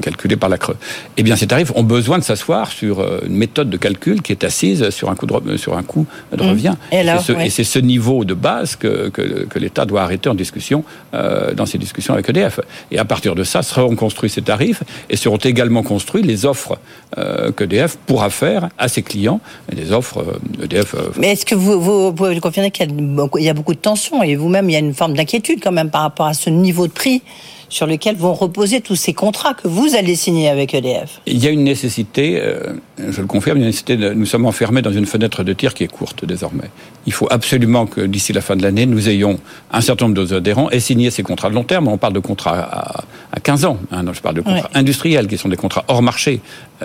S11: calculé par la Creux. Eh bien, ces tarifs ont besoin de s'asseoir sur euh, une méthode de calcul qui est assise sur un coût de, sur un coût de mmh. revient. Et, c'est ce, niveau de base que, que, l'État doit arrêter en discussion euh, dans ses discussions avec EDF. Et à partir de ça, seront construits ces tarifs et seront également construits les offres euh, qu'EDF pourra faire à ses clients, des offres EDF.
S6: Mais est-ce que vous, vous, pouvez confirmer qu'il y, y a beaucoup de tensions et vous-même, il y a une forme d'inquiétude quand même par rapport à ce niveau de prix sur lequel vont reposer tous ces contrats que vous allez signer avec EDF.
S11: Il y a une nécessité, euh, je le confirme, une nécessité nous sommes enfermés dans une fenêtre de tir qui est courte désormais. Il faut absolument que d'ici la fin de l'année, nous ayons un certain nombre d'adhérents et signer ces contrats de long terme. On parle de contrats à, à 15 ans. Hein, je parle de contrats industriels qui sont des contrats hors marché.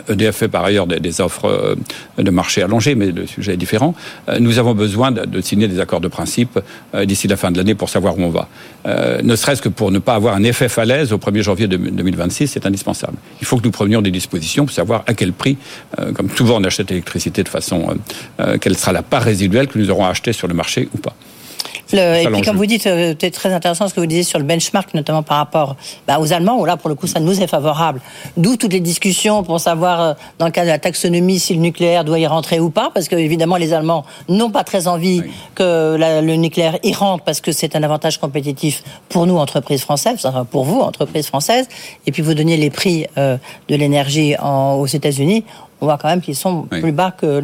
S11: EDF fait par ailleurs des, offres euh, de marché allongées, mais le sujet est différent. Euh, nous avons besoin de, signer des accords de principe d'ici la fin de l'année pour savoir où on va. ne serait-ce que pour ne pas avoir un effet falaise au 1er janvier 2026, c'est indispensable. Il faut que nous prenions des dispositions pour savoir à quel prix, euh, comme souvent on achète l'électricité de façon, euh, euh, quelle sera la part résiduelle que nous aurons acheté sur le marché ou pas.
S6: Le, et puis, comme vous dites, c'est très intéressant ce que vous disiez sur le benchmark, notamment par rapport bah, aux Allemands, où là, pour le coup, ça nous est favorable. D'où toutes les discussions pour savoir, dans le cas de la taxonomie, si le nucléaire doit y rentrer ou pas, parce que, évidemment, les Allemands n'ont pas très envie que le nucléaire y rentre, parce que c'est un avantage compétitif pour nous, entreprises françaises, enfin, pour vous, entreprises françaises. Et puis, vous donniez les prix de l'énergie aux États-Unis on voit quand même qu'ils sont plus bas que,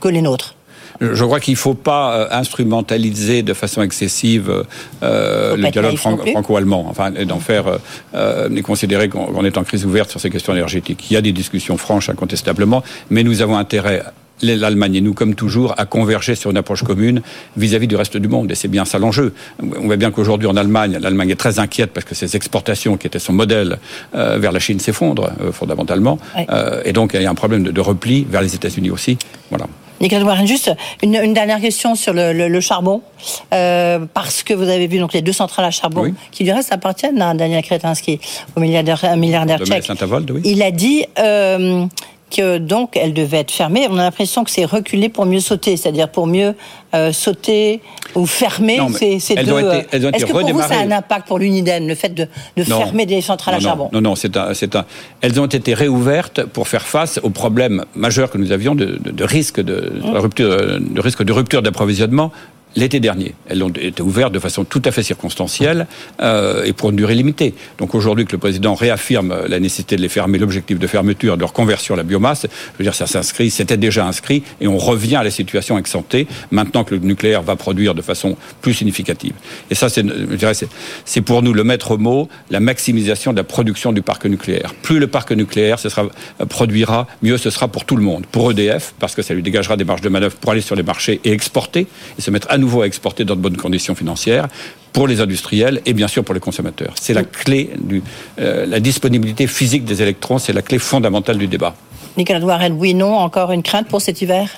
S6: que les nôtres.
S11: Je crois qu'il ne faut pas euh, instrumentaliser de façon excessive euh, le dialogue franco-allemand, enfin, d'en faire, euh, euh considérer qu'on est en crise ouverte sur ces questions énergétiques. Il y a des discussions franches, incontestablement, mais nous avons intérêt l'Allemagne et nous, comme toujours, à converger sur une approche commune vis-à-vis du reste du monde. Et c'est bien ça l'enjeu. On voit bien qu'aujourd'hui en Allemagne, l'Allemagne est très inquiète parce que ses exportations, qui étaient son modèle euh, vers la Chine, s'effondrent euh, fondamentalement. Euh, et donc il y a un problème de, repli vers les États-Unis aussi. Voilà.
S6: Nicolas Warren, juste une, dernière question sur le, charbon, parce que vous avez vu donc les deux centrales à charbon qui du reste appartiennent à Daniel Kretinsky, au milliardaire, milliardaire tchèque.
S11: Oui.
S6: Il a dit donc elle devait être fermée. On a l'impression que c'est reculé pour mieux sauter, c'est-à-dire pour mieux euh, sauter ou fermer ces, ces deux.
S11: Euh, Est-ce
S6: que pour vous ça a un impact pour l'Uniden, le fait de, fermer des centrales
S11: à
S6: charbon?
S11: Non, non, c'est un, un, elles ont été réouvertes pour faire face aux problèmes majeurs que nous avions de, risque de, mmh. rupture, de risque de rupture d'approvisionnement l'été dernier. Elles ont été ouvertes de façon tout à fait circonstancielle euh, et pour une durée limitée. Donc aujourd'hui que le président réaffirme la nécessité de les fermer, l'objectif de fermeture, de leur conversion à la biomasse, je veux dire ça s'inscrit, c'était déjà inscrit et on revient à la situation ex maintenant que le nucléaire va produire de façon plus significative. Et ça, c'est, c'est pour nous le maître mot, la maximisation de la production du parc nucléaire. Plus le parc nucléaire ce sera, produira, mieux ce sera pour tout le monde. Pour EDF, parce que ça lui dégagera des marges de manœuvre pour aller sur les marchés et exporter et se mettre à nouveau à exporter dans de bonnes conditions financières pour les industriels et bien sûr pour les consommateurs. C'est la clé, du, euh, la disponibilité physique des électrons, c'est la clé fondamentale du débat.
S6: Nicolas Douarel, oui, non, encore une crainte pour cet hiver?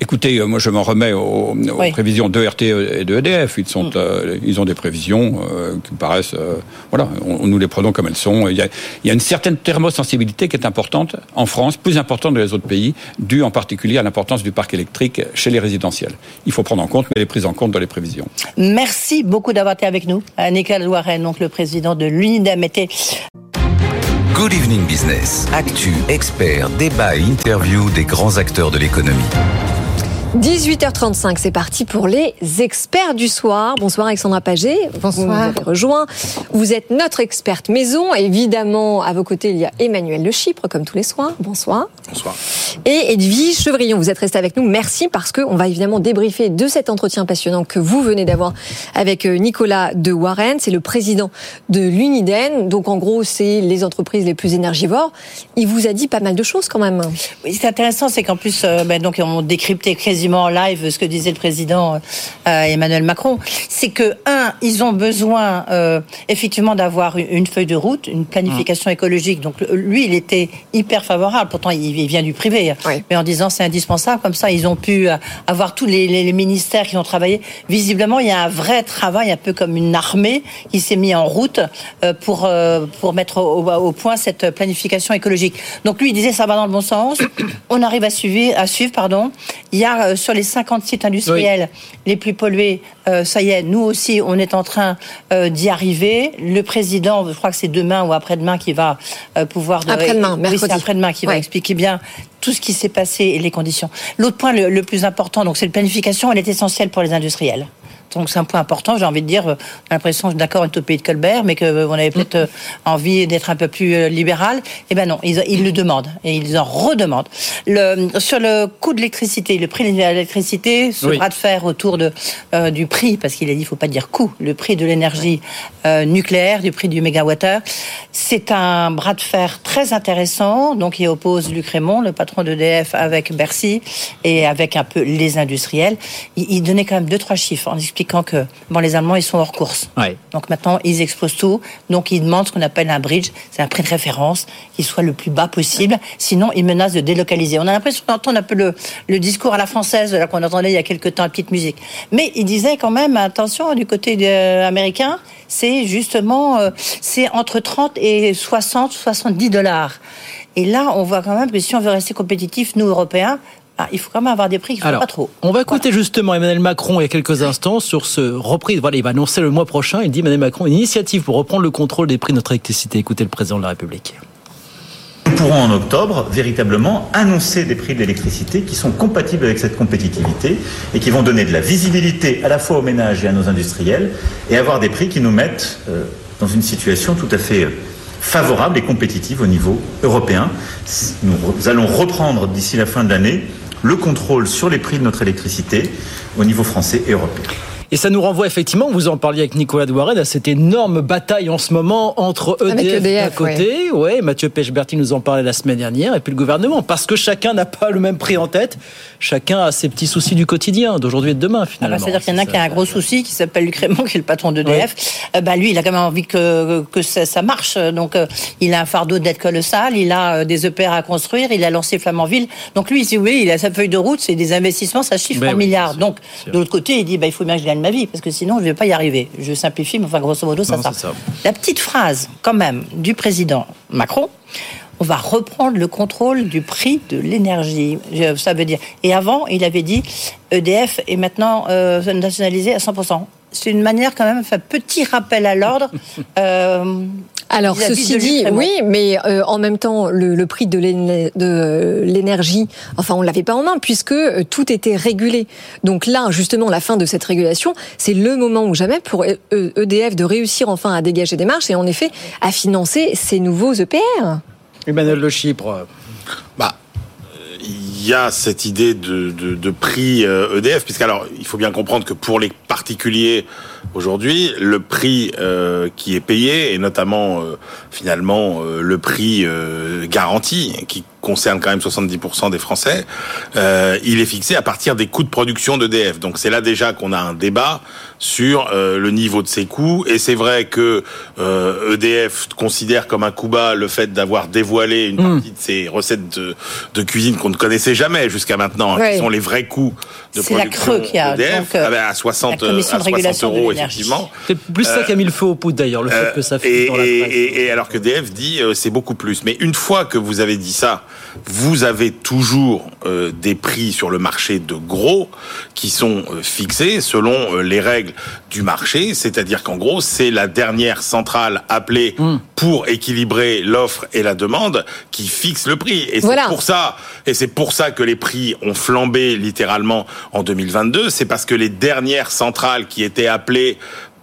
S11: Écoutez, moi je m'en remets aux, prévisions de RT et de EDF. Ils, sont, mm. ils ont des prévisions qui me paraissent... voilà, on, nous les prenons comme elles sont. Il y, a, il y a une certaine thermosensibilité qui est importante en France, plus importante dans les autres pays, due en particulier à l'importance du parc électrique chez les résidentiels. Il faut prendre en compte, mais elle est prise en compte dans les prévisions.
S6: Merci beaucoup d'avoir été avec nous. Nicolas Loiret, donc le président de l'UNIDEM, était
S1: Good Evening Business. Actu, experts, débat et interview des grands acteurs de l'économie.
S5: 18h35, c'est parti pour les experts du soir. Bonsoir Alexandra Paget. Bonsoir. Vous nous avez rejoint. Vous êtes notre experte maison. Évidemment, à vos côtés, il y a Emmanuel Le Chypre, comme tous les soirs. Bonsoir.
S12: Bonsoir.
S5: Et Edwige Chevrillon, vous êtes resté avec nous. Merci parce qu'on va évidemment débriefer de cet entretien passionnant que vous venez d'avoir avec euh, Nicolas de Warren. C'est le président de l'Uniden. Donc en gros, c'est les entreprises les plus énergivores. Il vous a dit pas mal de choses quand même.
S6: Oui, c'est intéressant, c'est qu'en plus, euh, ben, donc on décryptait quasiment en live ce que disait le président euh, Emmanuel Macron, c'est que un, ils ont besoin euh, effectivement d'avoir une feuille de route, une planification écologique. Donc lui, il était hyper favorable. Pourtant, il vient du privé, mais en disant c'est indispensable. Comme ça, ils ont pu euh, avoir tous les, les, ministères qui ont travaillé. Visiblement, il y a un vrai travail, un peu comme une armée, qui s'est mis en route pour pour mettre au, au, point cette planification écologique. Donc lui, il disait ça va dans le bon sens. On arrive à suivre, à suivre, pardon. Il y a sur les 50 sites industriels les plus pollués, euh, ça y est, nous aussi, on est en train euh, d'y arriver. Le président, je crois que c'est demain ou après-demain qui va euh, pouvoir...
S5: Après-demain,
S6: mercredi. après-demain qui va expliquer bien tout ce qui s'est passé et les conditions. L'autre point le, le, plus important, donc c'est la planification, elle est essentielle pour les industriels. Donc c'est un point important. J'ai envie de dire, on a l'impression, d'accord, on est au pays de Colbert, mais que vous avez peut-être euh, envie d'être un peu plus euh, libéral. Eh ben non, ils, le demandent et ils en redemandent. Le, sur le coût de l'électricité, le prix de l'électricité, ce bras de fer autour de, euh, du prix, parce qu'il a dit, il ne faut pas dire coût, le prix de l'énergie nucléaire, du prix du mégawattheure, c'est un bras de fer très intéressant. Donc il oppose Luc Raymond, le patron d'EDF, avec Bercy et avec un peu les industriels. Il, il donnait quand même deux trois chiffres en expliquant expliquant que bon, les Allemands, ils sont hors course. Donc maintenant, ils exposent tout. Donc ils demandent ce qu'on appelle un bridge, c'est un prix de référence qui soit le plus bas possible. Sinon, ils menacent de délocaliser. On a l'impression d'entendre un peu le, le, discours à la française qu'on entendait il y a quelques temps, la petite musique. Mais il disait quand même, attention, du côté américain, c'est justement, euh, c'est entre 30 et 60, 70 dollars. Et là, on voit quand même que si on veut rester compétitif, nous, Européens, ah, il faut quand même avoir des prix qui ne sont pas trop.
S4: On va écouter justement Emmanuel Macron il y a quelques instants sur ce reprise. Voilà, il va annoncer le mois prochain. Il dit Emmanuel Macron une initiative pour reprendre le contrôle des prix de notre électricité. Écoutez le président de la République.
S13: Nous pourrons en octobre véritablement annoncer des prix de l'électricité qui sont compatibles avec cette compétitivité et qui vont donner de la visibilité à la fois aux ménages et à nos industriels et avoir des prix qui nous mettent euh, dans une situation tout à fait euh, favorable et compétitive au niveau européen. Nous allons reprendre d'ici la fin de l'année le contrôle sur les prix de notre électricité au niveau français et européen.
S4: Et ça nous renvoie effectivement, vous en parliez avec Nicolas Douaret, à cette énorme bataille en ce moment entre EDF, d'un e côté, ouais. Mathieu Pechberti nous en parlait la semaine dernière, et puis le gouvernement, parce que chacun n'a pas le même prix en tête, chacun a ses petits soucis du quotidien, d'aujourd'hui et de demain finalement.
S6: Ah bah, C'est-à-dire qu'il y en a qui a un gros souci, qui s'appelle Luc Raymond, qui est le patron d'EDF. Euh, bah, lui, il a quand même envie que, que ça, marche, donc euh, il a un fardeau de dette colossal, il a euh, des EPR à construire, il a lancé Flamanville. Donc lui, si vous voulez, il a sa feuille de route, c'est des investissements, ça chiffre en milliards. Donc de l'autre côté, il dit, bah, il faut bien que je gagne ma vie, parce que sinon, je ne vais pas y arriver. Je simplifie, mais enfin, grosso modo, ça, ça. ça. La petite phrase, quand même, du président Macron, on va reprendre le contrôle du prix de l'énergie. Ça veut dire. Et avant, il avait dit EDF est maintenant euh, nationalisé à 100%. C'est une manière quand même, un petit rappel à l'ordre.
S5: Euh, alors, ceci dit, oui, mais euh, en même temps, le, prix de l'énergie, enfin, on l'avait pas en main puisque euh, tout était régulé. Donc là, justement, la fin de cette régulation, c'est le moment ou jamais pour EDF e de réussir enfin à dégager des marges et en effet à financer ces nouveaux EPR.
S4: Emmanuel Le Chypre.
S12: Bah, il y a cette idée de, de, de prix EDF, e puisqu'alors, il faut bien comprendre que pour les particuliers, aujourd'hui, le prix euh, qui est payé, et notamment euh, finalement euh, le prix euh, garanti, qui concerne quand même 70% des Français, euh, il est fixé à partir des coûts de production d'EDF. Donc c'est là déjà qu'on a un débat sur euh, le niveau de ses coûts. Et c'est vrai que euh, EDF considère comme un coup bas le fait d'avoir dévoilé une partie de ses recettes de, de cuisine qu'on ne connaissait jamais jusqu'à maintenant, hein, qui sont les vrais coûts de
S6: C'est la
S12: production
S6: creux qui a,
S12: d'EDF,
S6: donc, euh,
S12: ah ben, à 60,
S6: la commission
S12: à
S6: de
S12: 60
S6: régulation de
S12: euros. Effectivement.
S4: C'est plus ça
S12: Euh,
S4: qui a mis le feu aux poudres d'ailleurs, le fait que ça fait
S12: et,
S4: dans la
S12: et-
S4: presse.
S12: et- et alors que DF dit euh, c'est beaucoup plus. Mais une fois que vous avez dit ça, vous avez toujours euh, des prix sur le marché de gros qui sont euh, fixés selon euh, les règles du marché. C'est-à-dire qu'en gros, c'est la dernière centrale appelée
S4: Hmm.
S12: pour équilibrer l'offre et la demande qui fixe le prix. Et c'est pour ça, et c'est pour ça que les prix ont flambé littéralement en 2022. C'est parce que les dernières centrales qui étaient appelées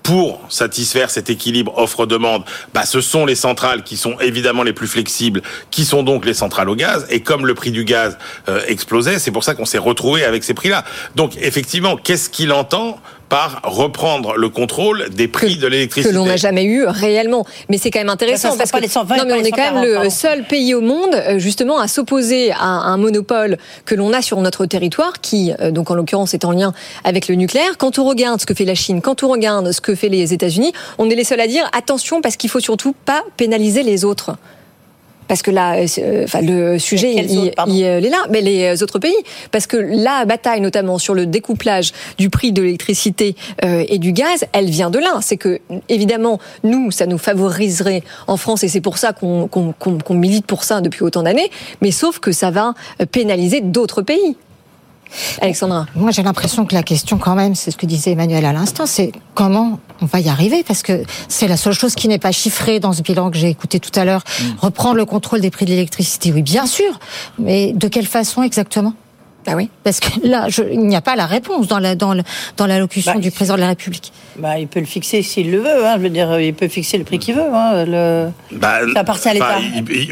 S12: pour satisfaire cet équilibre offre-demande, bah, ce sont les centrales qui sont évidemment les plus flexibles, qui sont donc les centrales au gaz. Et comme le prix du gaz euh, explosait, c'est pour ça qu'on s'est retrouvé avec ces prix-là. Donc effectivement, qu'est-ce qu'il entend par reprendre le contrôle des prix de
S5: que
S12: l'électricité
S5: l'on n'a jamais eu réellement. Mais c'est quand même intéressant
S6: Ça, ça
S5: parce que
S6: pas les 120,
S5: non mais on est quand même
S6: 140,
S5: le
S6: pardon.
S5: seul pays au monde euh, justement à s'opposer à un monopole que l'on a sur notre territoire qui euh, donc en l'occurrence est en lien avec le nucléaire. Quand on regarde ce que fait la Chine, quand on regarde ce que fait les États-Unis, on est les seuls à dire attention parce qu'il faut surtout pas pénaliser les autres. Parce que là, euh, euh, enfin, le sujet,
S6: Quels
S5: il,
S6: autres, pardon
S5: il- il est là, mais les euh, autres pays. Parce que la bataille, notamment sur le découplage du prix de l'électricité euh, et du gaz, elle vient de là. C'est que, évidemment, nous, ça nous favoriserait en France, et c'est pour ça qu'on milite pour ça depuis autant d'années, mais sauf que ça va euh, pénaliser d'autres pays. Alexandra.
S14: Moi, j'ai l'impression que la question, quand même, c'est ce que disait Emmanuel à l'instant, c'est comment on va y arriver, parce que c'est la seule chose qui n'est pas chiffrée dans ce bilan que j'ai écouté tout à l'heure. Reprendre le contrôle des prix de l'électricité, oui, bien sûr, mais de quelle façon exactement?
S5: Ah oui.
S14: Parce que là, je, il n'y a pas la réponse dans la dans le, dans l'allocution
S6: Bah,
S14: du président de la République.
S6: Bah, il peut le fixer s'il le veut. Hein. Je veux dire, il peut fixer le prix qu'il veut. Hein. Le...
S12: Bah,
S6: Ça appartient à l'État.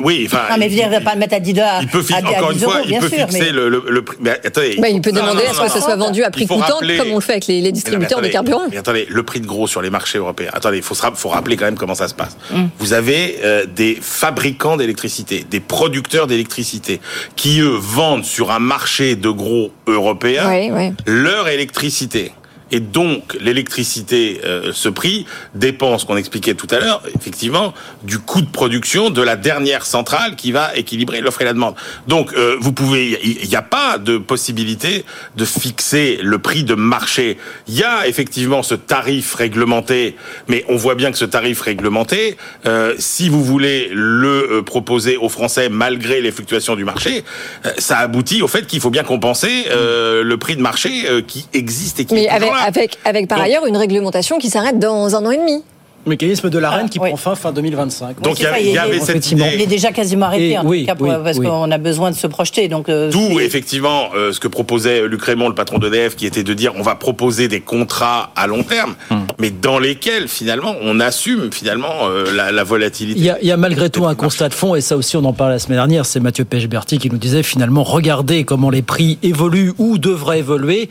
S12: oui, enfin,
S6: non, mais je veux dire, il va pas le mettre à 10 dollars.
S12: il peut fi-
S6: à, à
S12: encore
S6: 10
S12: une fois,
S6: euros,
S12: il peut
S6: sûr,
S12: fixer
S6: mais-
S12: le, le, le prix. Mais attendez,
S5: Bah, il peut
S12: Non,
S5: demander
S12: non,
S5: à ce que
S12: non.
S5: soit vendu à prix coûtant,
S12: rappeler-
S5: comme on le fait avec les, les
S12: Mais non, mais
S5: distributeurs
S12: attendez,
S5: de carburant.
S12: Mais attendez, le prix de gros sur les marchés européens. Attendez, il faut, faut rappeler quand même comment ça se passe.
S5: Mm.
S12: Vous avez euh, des fabricants d'électricité, des producteurs d'électricité, qui eux vendent sur un marché de gros européen
S5: Ouais, ouais.
S12: leur électricité. Et donc, l'électricité, euh, ce prix dépend, ce qu'on expliquait tout à l'heure, effectivement, du coût de production de la dernière centrale qui va équilibrer l'offre et la demande. Donc, euh, vous pouvez, il n'y a pas de possibilité de fixer le prix de marché. Il y a effectivement ce tarif réglementé, mais on voit bien que ce tarif réglementé, euh, si vous voulez le euh, proposer aux Français malgré les fluctuations du marché, euh, ça aboutit au fait qu'il faut bien compenser euh, le prix de marché euh, qui existe et qui
S5: Mais
S12: est
S5: avec,
S12: là.
S5: Avec, avec par
S12: Donc-
S5: ailleurs une réglementation qui s'arrête dans un an et demi.
S4: Mécanisme de l'arène qui
S6: Ah, oui.
S4: prend fin fin 2025.
S12: Donc, il y, a-
S6: ça,
S12: il y
S6: il est-
S12: avait cette idée.
S6: Il est déjà quasiment arrêté,
S4: Et
S6: en
S4: oui,
S6: tout cas, pour-
S4: oui,
S6: parce
S4: oui.
S6: qu'on a besoin de se projeter. Donc, euh,
S12: D'où effectivement euh, ce que proposait Luc Raymond, le patron d'EDF, qui était de dire on va proposer des contrats à long terme,
S4: Hmm.
S12: mais dans lesquels finalement on assume finalement euh, la, la volatilité.
S4: Il y, a, il y a malgré tout un constat de fond, et ça aussi on en parlait la semaine dernière, c'est Mathieu Pechberti qui nous disait finalement, regardez comment les prix évoluent ou devraient évoluer.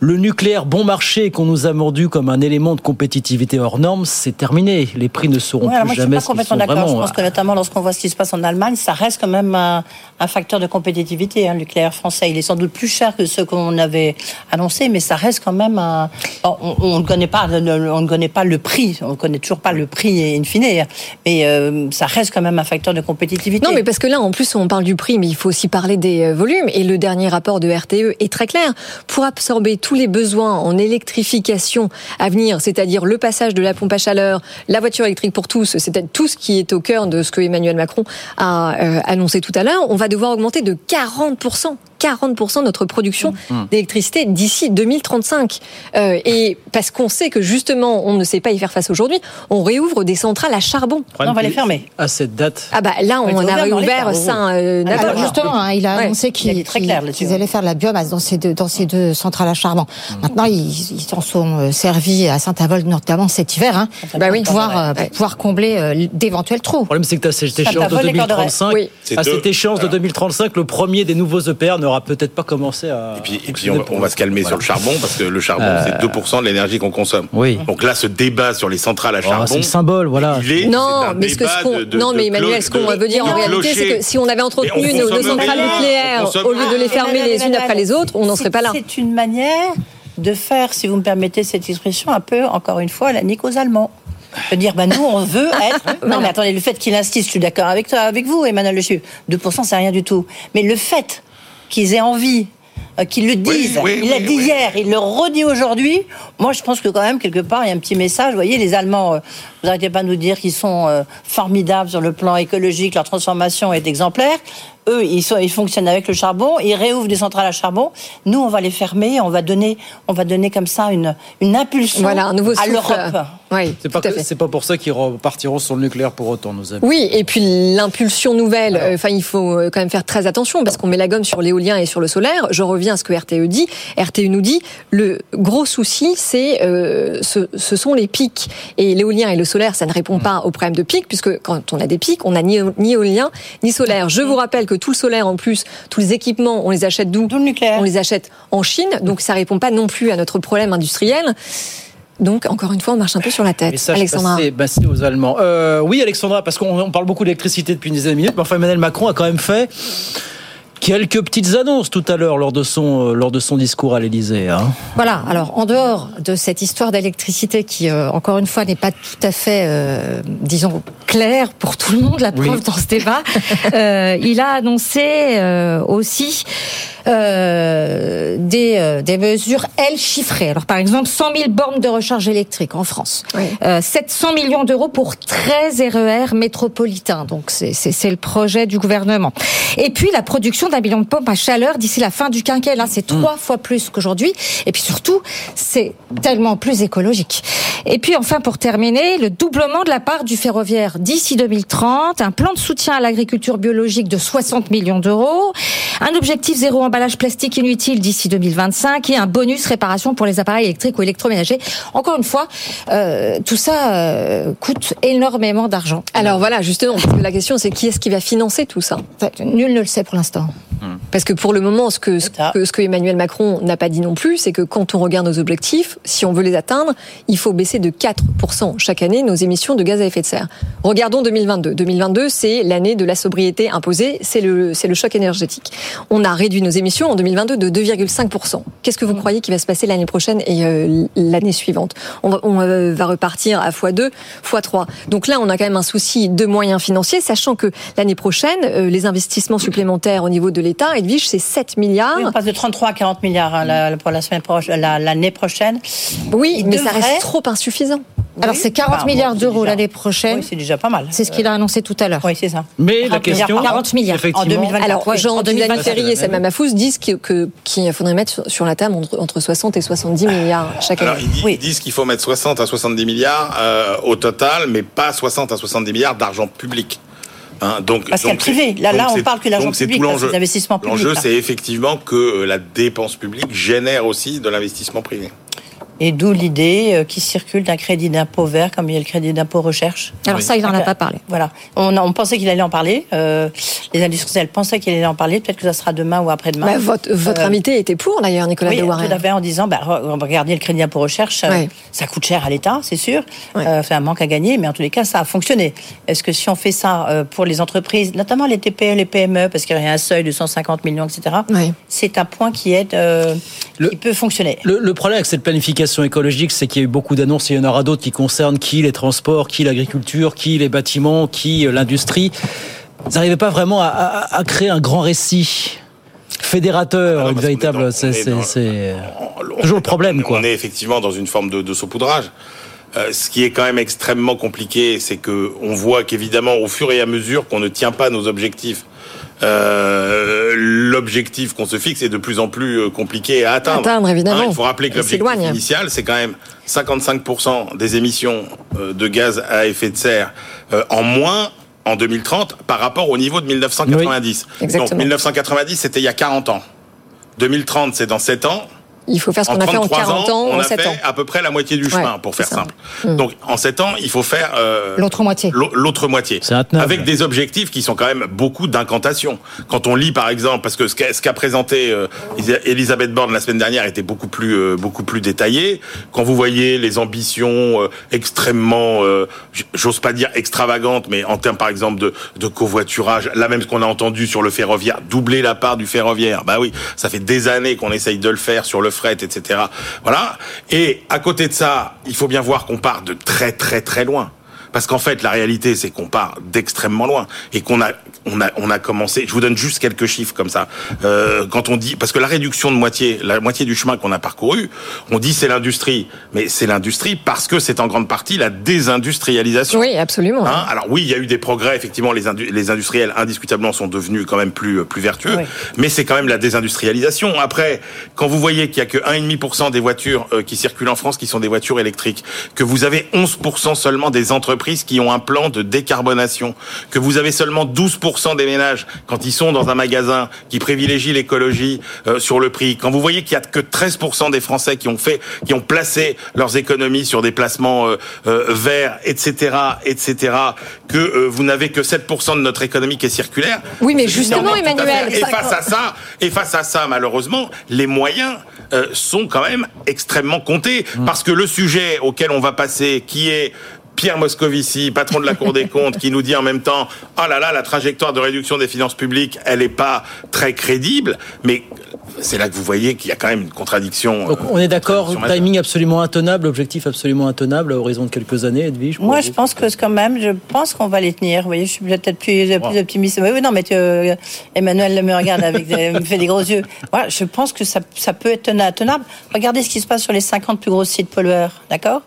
S4: Le nucléaire bon marché qu'on nous a mordu comme un élément de compétitivité hors norme, c'est terminé. Les prix ne seront
S6: Ouais,
S4: plus
S6: moi, je
S4: jamais
S6: suis
S4: ce
S6: pas
S4: qu'ils sont
S6: complètement d'accord. Je pense que notamment lorsqu'on voit ce qui se passe en Allemagne, ça reste quand même un, un facteur de compétitivité. Hein, le nucléaire français, il est sans doute plus cher que ce qu'on avait annoncé, mais ça reste quand même un. bon, on, on ne connaît pas, le- on ne connaît pas le prix. On ne connaît toujours pas le prix in fine, mais euh, ça reste quand même un facteur de compétitivité.
S5: Non, mais parce que là, en plus, on parle du prix, mais il faut aussi parler des euh, volumes. Et le dernier rapport de RTE est très clair. Pour absorber tous les besoins en électrification à venir, c'est-à-dire le passage de la pompe à chaleur, la voiture électrique pour tous, c'est-à-dire tout ce qui est au cœur de ce que Emmanuel Macron a euh, annoncé tout à l'heure, on va devoir augmenter de 40%. 40% notre production d'électricité d'ici 2035. Euh, et parce qu'on sait que justement, on ne sait pas y faire face aujourd'hui, on réouvre des centrales à charbon.
S6: on va les fermer.
S4: À cette date.
S5: Ah bah là, on a réouvert ça. euh,
S14: Alors
S5: Napoléon.
S14: justement, hein, il a
S5: Ouais.
S14: annoncé qu'ils qu'ils
S6: ouais.
S14: allaient faire de la biomasse dans ces deux, dans ces deux centrales à charbon. Maintenant, ils s'en sont euh, servis à Saint-Avold, notamment cet hiver, hein,
S5: Bah oui.
S14: pour, pouvoir, euh, pour
S5: Ouais.
S14: pouvoir combler euh, d'éventuels trous.
S4: Le problème, c'est que tu as cette échéance de
S6: t'avole les cordes de rêve.
S4: 2035.
S5: Oui.
S12: C'est
S4: À cette échéance de 2035, le premier des nouveaux EPR ne n'aura peut-être pas commencé à.
S12: Et puis, et puis on, on va se calmer sur le charbon parce que le charbon
S4: Euh,
S12: c'est 2% de l'énergie qu'on consomme.
S4: Oui.
S12: Donc là, ce débat sur les centrales à
S4: Oh,
S12: charbon,
S4: c'est le symbole, voilà.
S12: il est,
S5: Non, mais ce que ce qu'on- non, mais Emmanuel, ce qu'on veut dire en réalité, c'est que si on avait entretenu nos, nos centrales nucléaires au lieu de les fermer les unes après les autres, on n'en serait pas là.
S6: C'est une manière de faire, si vous me permettez cette expression, un peu, encore une fois, la nique aux Allemands. De dire, bah, nous, on veut être. Non, mais attendez, le fait qu'il insiste, je suis d'accord avec toi, avec vous, Emmanuel Le Chiffre. 2%, c'est rien du tout. Mais le fait qu'ils aient envie, euh, qu'ils le disent,
S12: oui,
S6: il l'a
S12: oui,
S6: dit hier, il le redit aujourd'hui, moi, je pense que quand même, quelque part, il y a un petit message. Vous voyez, les Allemands, euh, vous n'arrêtez pas de nous dire qu'ils sont euh, formidables sur le plan écologique, leur transformation est exemplaire. Eux, ils, sont, ils fonctionnent avec le charbon, ils réouvrent des centrales à charbon. Nous, on va les fermer, on va donner, on va donner comme ça une, une impulsion
S5: Voilà, un nouveau
S6: à l'Europe.
S5: Oui,
S4: C'est pas, pour ça qu'ils repartiront sur le nucléaire pour autant, nos amis.
S5: Oui, et puis l'impulsion nouvelle, euh, enfin il faut euh, quand même faire très attention parce qu'on met la gomme sur l'éolien et sur le solaire. Je reviens à ce que RTE dit. RTE nous dit le gros souci, c'est euh, ce, ce sont les pics et l'éolien et le solaire, ça ne répond pas au problème de pic puisque quand on a des pics, on n'a ni, ni éolien ni solaire. Je vous rappelle que tout le solaire en plus, tous les équipements, on les achète d'où
S6: D'où le nucléaire.
S5: On les achète en Chine, donc ça répond pas non plus à notre problème industriel. Donc encore une fois, on marche un peu sur la tête.
S4: Message
S5: Alexandra.
S4: passé, passé aux Allemands. Euh, oui, Alexandra, parce qu'on on parle beaucoup d'électricité depuis une dizaine de minutes, mais enfin Emmanuel Macron a quand même fait quelques petites annonces tout à l'heure lors de son euh, lors de son discours à l'Élysée. Hein.
S14: Voilà. Alors, en dehors de cette histoire d'électricité qui, euh, encore une fois, n'est pas tout à fait, euh, disons, claire pour tout le monde, la preuve
S4: Oui.
S14: dans ce débat, euh, il a annoncé euh, aussi euh, des, euh, des mesures, elles, chiffrées. Alors, par exemple, 100 000 bornes de recharge électrique en France.
S5: Oui.
S14: Euh, 700 millions d'euros pour 13 RER métropolitains. Donc, c'est- c'est c'est le projet du gouvernement. Et puis, la production d'un million de pompes à chaleur d'ici la fin du quinquennat. C'est trois fois plus qu'aujourd'hui. Et puis, surtout, c'est tellement plus écologique. Et puis, enfin, pour terminer, le doublement de la part du ferroviaire d'ici 2030, un plan de soutien à l'agriculture biologique de 60 millions d'euros, un objectif zéro emballage plastique inutile d'ici 2025 et un bonus réparation pour les appareils électriques ou électroménagers. Encore une fois, euh, tout ça euh, coûte énormément d'argent.
S5: Alors voilà, justement, parce que la question c'est qui est-ce qui va financer tout ça?
S14: Nul ne le sait pour l'instant.
S5: Parce que pour le moment, ce que, ce que, ce que Emmanuel Macron n'a pas dit non plus, c'est que quand on regarde nos objectifs, si on veut les atteindre, il faut baisser de 4% chaque année nos émissions de gaz à effet de serre. Regardons 2022. 2022, c'est l'année de la sobriété imposée, c'est le, c'est le choc énergétique. On a réduit nos émissions en 2022 de 2,5%. Qu'est-ce que vous croyez qui va se passer l'année prochaine et euh, l'année suivante? On, va, on euh, va repartir à x2, x3. Donc là, on a quand même un souci de moyens financiers, sachant que l'année prochaine, euh, les investissements supplémentaires au niveau de l'État, Edwige, c'est 7 milliards.
S6: Oui, on passe de 33 à 40 milliards hein, pour la semaine prochaine, la- l'année prochaine.
S5: Oui,
S6: Il
S5: mais ça reste trop insuffisant.
S14: Alors c'est 40
S6: Bah,
S14: milliards
S6: bon,
S14: d'euros
S6: déjà-
S14: l'année prochaine.
S6: Oui, c'est déjà pas mal.
S14: C'est ce qu'il a annoncé tout à l'heure.
S6: Oui, c'est ça.
S4: Mais la
S6: 40 milliards
S4: question,
S6: par an.
S14: 40 milliards.
S4: effectivement,
S6: En 2024.
S5: Alors,
S14: Ouais,
S5: Jean
S14: en
S5: Daniel
S14: 2024,
S5: Ferrier et Salma Mahfouz disent que- qu'il faudrait mettre sur- la table entre, entre 60 et 70 milliards chaque
S12: Alors,
S5: année.
S12: ils, di- ils disent qu'il faut mettre 60 à 70 milliards euh, au total, mais pas 60 à 70 milliards d'argent public. Hein, donc,
S6: Parce
S12: donc
S6: privé. Là- là, on parle que l'argent public, parce que
S12: l'enjeu. c'est effectivement que euh, la dépense publique génère aussi de l'investissement privé.
S6: Et d'où l'idée euh, qui circule d'un crédit d'impôt vert, comme il y a le crédit d'impôt recherche.
S14: Alors ça, il n'en a pas parlé.
S6: Voilà. On, on pensait qu'il allait en parler. euh, les industriels pensaient qu'il allait en parler. Peut-être que ça sera demain ou après-demain.
S5: Bah, votre votre
S6: Euh,
S5: invité était pour, d'ailleurs, Nicolas
S6: oui,
S5: de Warren.
S6: tout à fait, en disant, bah, re- regardez le crédit d'impôt recherche, euh, ça coûte cher à l'État, c'est sûr. Euh, c'est un manque à gagner, mais en tous les cas, ça a fonctionné. Est-ce que si on fait ça euh, pour les entreprises, notamment les TPE, les PME, parce qu'il y a un seuil de 150 millions, etc., c'est un point qui est euh,
S4: Le-
S6: qui peut fonctionner.
S4: Le, le problème avec cette planification écologique, c'est qu'il y a eu beaucoup d'annonces, et il y en aura d'autres qui concernent qui les transports, qui l'agriculture, qui les bâtiments, qui euh, l'industrie. Vous n'arrivez pas vraiment à, à- à créer un grand récit fédérateur,
S12: Ah
S4: une véritable. C'est
S12: on On-
S4: toujours le
S12: on-
S4: problème,
S12: on
S4: quoi.
S12: est effectivement dans une forme de, de saupoudrage. Euh, ce qui est quand même extrêmement compliqué, c'est que on voit qu'évidemment, au fur et à mesure qu'on ne tient pas nos objectifs, euh, l'objectif qu'on se fixe est de plus en plus euh, compliqué à atteindre.
S5: Atteindre, évidemment.
S12: Hein, il faut rappeler que l'objectif initial, c'est quand même 55% des émissions euh, de gaz à effet de serre en moins en 2030 par rapport au niveau de 1990.
S5: exactement.
S12: Donc 1990, c'était il y a 40 ans. 2030, c'est dans 7 ans.
S5: Il faut faire ce qu'on a fait en 40 ans,
S12: on
S5: en
S12: a
S5: 7
S12: fait
S5: ans.
S12: à peu près la moitié du chemin,
S5: Ouais,
S12: pour faire simple.
S5: Mm.
S12: Donc en 7 ans, il faut faire euh,
S14: L'autre moitié.
S12: l'au- l'autre moitié. Avec des objectifs qui sont quand même beaucoup d'incantations. Quand on lit par exemple, parce que ce qu'a présenté euh, Elisabeth Borne la semaine dernière était beaucoup plus euh, beaucoup plus détaillé. Quand vous voyez les ambitions euh, extrêmement, euh, j'ose pas dire extravagantes, mais en termes par exemple de, de covoiturage, là même ce qu'on a entendu sur le ferroviaire, doubler la part du ferroviaire. Bah oui, ça fait des années qu'on essaye de le faire sur le fret, etc. Voilà. Et à côté de ça, il faut bien voir qu'on part de très très très loin. Parce qu'en fait, la réalité, c'est qu'on part d'extrêmement loin et qu'on a, on a, on a commencé. Je vous donne juste quelques chiffres comme ça. Euh, quand on dit, parce que la réduction de moitié, la moitié du chemin qu'on a parcouru, on dit c'est l'industrie, mais c'est l'industrie parce que c'est en grande partie la désindustrialisation.
S5: Oui, absolument.
S12: Hein, alors oui, il y a eu des progrès. Effectivement, les, indu- les industriels indiscutablement sont devenus quand même plus plus vertueux.
S6: Oui.
S12: Mais c'est quand même la désindustrialisation. Après, quand vous voyez qu'il y a que 1,5% des voitures euh, qui circulent en France qui sont des voitures électriques, que vous avez 11% seulement des entreprises qui ont un plan de décarbonation, que vous avez seulement 12% des ménages quand ils sont dans un magasin qui privilégie l'écologie euh, sur le prix, quand vous voyez qu'il y a que 13% des Français qui ont fait, qui ont placé leurs économies sur des placements euh, euh, verts, etc., etc., que euh, vous n'avez que 7% de notre économie qui est circulaire.
S5: Oui, mais justement, Emmanuel.
S12: Et face à ça, et face à ça, malheureusement, les moyens euh, sont quand même extrêmement comptés parce que le sujet auquel on va passer, qui est Pierre Moscovici, patron de la Cour des comptes, qui nous dit en même temps "Ah là là, la trajectoire de réduction des finances publiques, elle est pas très crédible", mais c'est là que vous voyez qu'il y a quand même une contradiction.
S4: Donc
S12: euh,
S4: on est d'accord, timing absolument intenable, objectif absolument intenable à horizon de quelques années, Edwige.
S6: Moi, je pense que quand même, je pense qu'on va les tenir. Vous voyez, je suis peut-être plus, plus optimiste. Oui, oui, non, mais tu, euh, Emmanuel me regarde avec, des- me fait des gros yeux. Voilà, je pense que ça, ça peut être tena- tenable. Regardez ce qui se passe sur les 50 plus gros sites pollueurs, d'accord?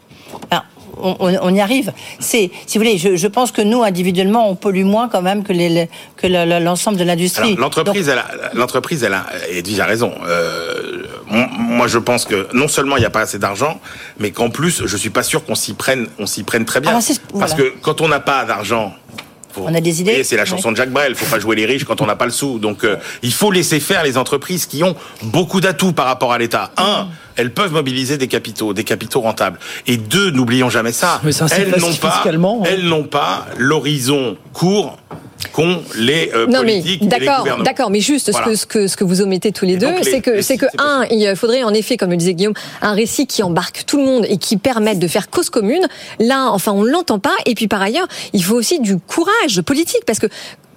S6: Enfin, on, y arrive. C'est, si vous voulez, je, je pense que nous individuellement, on pollue moins quand même que les, les- que le- le- l'ensemble de l'industrie.
S12: L'entreprise, elle a, l'entreprise, elle a, Edwige a raison. Euh, moi, je pense que non seulement il n'y a pas assez d'argent, mais qu'en plus, je suis pas sûr qu'on s'y prenne, on s'y prenne très bien.
S6: Alors, c'est-
S12: Parce
S6: voilà.
S12: que quand on n'a pas d'argent, faut-
S6: On a des idées
S12: Et c'est la chanson
S6: Ouais.
S12: de Jacques Brel. Faut pas jouer les riches quand on n'a pas le sou. Donc, euh, il faut laisser faire les entreprises qui ont beaucoup d'atouts par rapport à l'État. Un, elles peuvent mobiliser des capitaux, des capitaux rentables. Et deux, n'oublions jamais ça.
S4: Mais
S12: elles n'ont pas,
S4: hein.
S12: elles n'ont pas l'horizon court qu'ont les euh,
S5: non mais
S12: et
S5: d'accord, d'accord, mais juste
S12: Voilà.
S5: ce que ce que ce que vous omettez tous les deux,
S12: les-
S5: c'est que c'est que
S12: c'est
S5: un, il faudrait en effet, comme le disait Guillaume, un récit qui embarque tout le monde et qui permette de faire cause commune. Là, enfin, on l'entend pas. Et puis par ailleurs, il faut aussi du courage politique parce que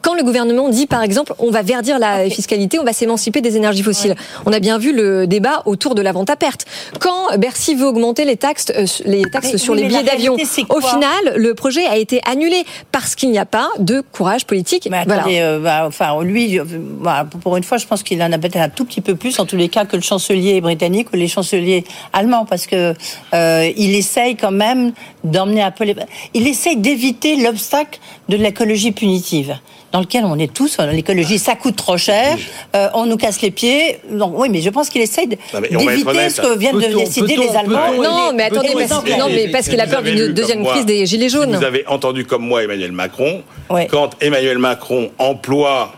S5: quand le gouvernement dit, par exemple, on va verdir la fiscalité, on va s'émanciper des énergies fossiles. On a bien vu le débat autour de la vente à perte. Quand Bercy veut augmenter les taxes, euh, les taxes
S6: Mais
S5: sur
S6: oui,
S5: les billets d'avion, au final, le projet a été annulé parce qu'il n'y a pas de courage politique.
S6: Mais
S5: Voilà.
S6: attendez, euh, bah, enfin, lui, euh, bah, pour une fois, je pense qu'il en a peut-être un tout petit peu plus, en tous les cas, que le chancelier britannique ou les chanceliers allemands, parce que euh, il essaye quand même d'emmener un peu les. Il essaye d'éviter l'obstacle de l'écologie punitive. Dans lequel on est tous, l'écologie, ça coûte trop cher, euh, on nous casse les pieds. Donc, oui, mais je pense qu'il essaye d'éviter ce que viennent de décider les Allemands.
S5: Non, mais attendez, parce, non, mais parce qu'il a peur d'une deuxième crise des gilets
S12: si
S5: jaunes.
S12: Vous avez entendu comme moi Emmanuel Macron.
S6: Ouais.
S12: Quand Emmanuel Macron emploie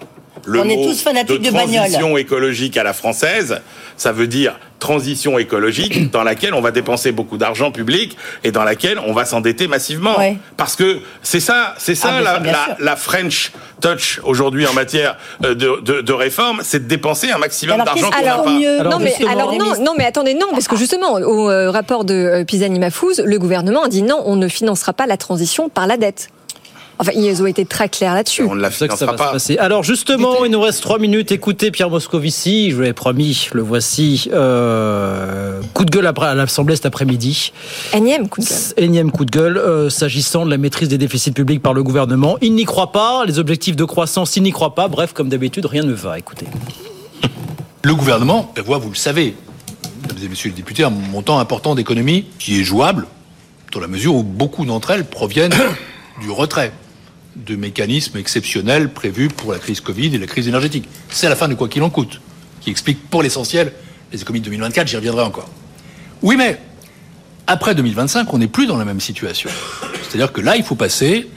S12: le
S6: On est
S12: mot
S6: tous fanatiques
S12: de
S6: de bagnole.
S12: transition écologique à la française, ça veut dire transition écologique dans laquelle on va dépenser beaucoup d'argent public et dans laquelle on va s'endetter massivement.
S6: Ouais.
S12: Parce que c'est ça, c'est ça
S6: Ah,
S12: la, French touch aujourd'hui en matière euh, de, de, de réforme, c'est de dépenser un maximum d'argent qu'on n'a pas.
S6: mieux
S4: Alors,
S5: non, mais, alors non, non, mais attendez, non, parce que justement, au euh, rapport de euh, Pisani-Mafouze, le gouvernement a dit non, on ne financera pas la transition par la dette. Enfin, ils ont été très clairs là-dessus.
S12: On ne la
S4: C'est ça que ça
S12: financera
S4: va se
S12: pas.
S4: passer? Alors justement, il nous reste trois minutes. Écoutez Pierre Moscovici, je vous l'avais promis, le voici. Euh, coup de gueule à l'Assemblée cet après-midi.
S5: Énième coup de gueule.
S4: Énième coup de gueule euh, s'agissant de la maîtrise des déficits publics par le gouvernement. Il n'y croit pas. Les objectifs de croissance, il n'y croit pas. Bref, comme d'habitude, rien ne va. Écoutez.
S15: Le gouvernement prévoit, vous le savez, mesdames et messieurs les députés, un montant important d'économies qui est jouable, dans la mesure où beaucoup d'entre elles proviennent du retrait de mécanismes exceptionnels prévus pour la crise Covid et la crise énergétique. C'est la fin du quoi qu'il en coûte, qui explique pour l'essentiel les économies de 2024, j'y reviendrai encore. Oui, mais après 2025, on n'est plus dans la même situation. C'est-à-dire que là, il faut passer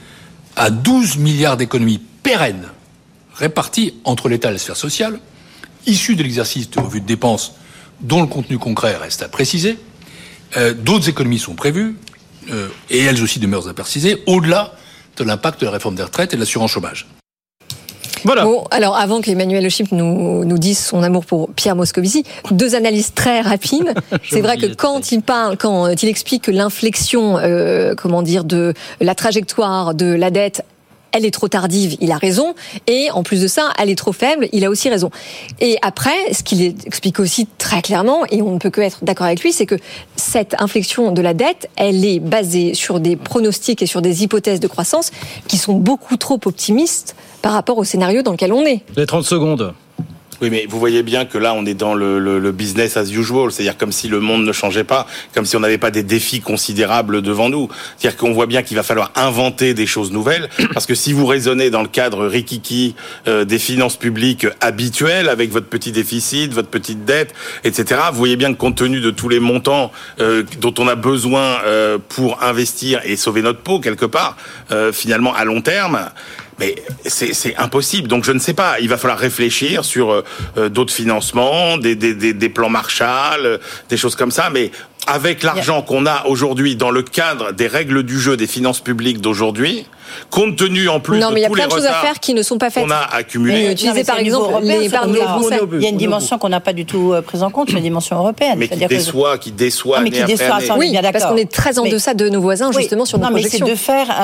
S15: à 12 milliards d'économies pérennes réparties entre l'État et la sphère sociale, issues de l'exercice de revue de dépenses dont le contenu concret reste à préciser. Euh, D'autres économies sont prévues, euh, et elles aussi demeurent à préciser, au-delà de l'impact de la réforme des retraites et de l'assurance chômage.
S5: Voilà. Bon, alors avant qu'Emmanuel Le Chip nous, nous dise son amour pour Pierre Moscovici, deux analyses très rapides. C'est vrai que quand il parle, quand il explique que l'inflexion, euh, comment dire, de la trajectoire de la dette elle est trop tardive, il a raison. Et en plus de ça, elle est trop faible, il a aussi raison. Et après, ce qu'il explique aussi très clairement, et on ne peut que être d'accord avec lui, c'est que cette inflexion de la dette, elle est basée sur des pronostics et sur des hypothèses de croissance qui sont beaucoup trop optimistes par rapport au scénario dans lequel on est.
S4: Les 30 secondes.
S12: Oui, mais vous voyez bien que là, on est dans le, le, le business as usual, c'est-à-dire comme si le monde ne changeait pas, comme si on n'avait pas des défis considérables devant nous. C'est-à-dire qu'on voit bien qu'il va falloir inventer des choses nouvelles, parce que si vous raisonnez dans le cadre rikiki euh, des finances publiques habituelles, avec votre petit déficit, votre petite dette, etc., vous voyez bien que compte tenu de tous les montants euh, dont on a besoin euh, pour investir et sauver notre peau quelque part, euh, finalement à long terme, mais c'est impossible. Donc je ne sais pas. Il va falloir réfléchir sur euh, d'autres financements, des, des, des, des, plans Marshall, euh, des choses comme ça. Mais avec l'argent qu'on a aujourd'hui dans le cadre des règles du jeu des finances publiques d'aujourd'hui, compte tenu en plus
S5: non,
S12: de
S5: mais il y a
S12: tous
S5: plein de choses à
S12: retards
S5: faire qui ne sont pas faites.
S12: qu'on a accumulés.
S5: Utiliser par exemple les épargnes des Français.
S6: Il y a une dimension qu'on n'a pas du tout euh, prise en compte, c'est la dimension européenne.
S12: Mais qui
S6: que-
S12: déçoit, qui déçoit
S6: mais qui déçoit, ça, on
S5: Oui, parce qu'on est très en
S6: Mais-
S5: deçà de nos voisins
S6: Oui.
S5: justement sur nos
S6: non, mais c'est de faire un,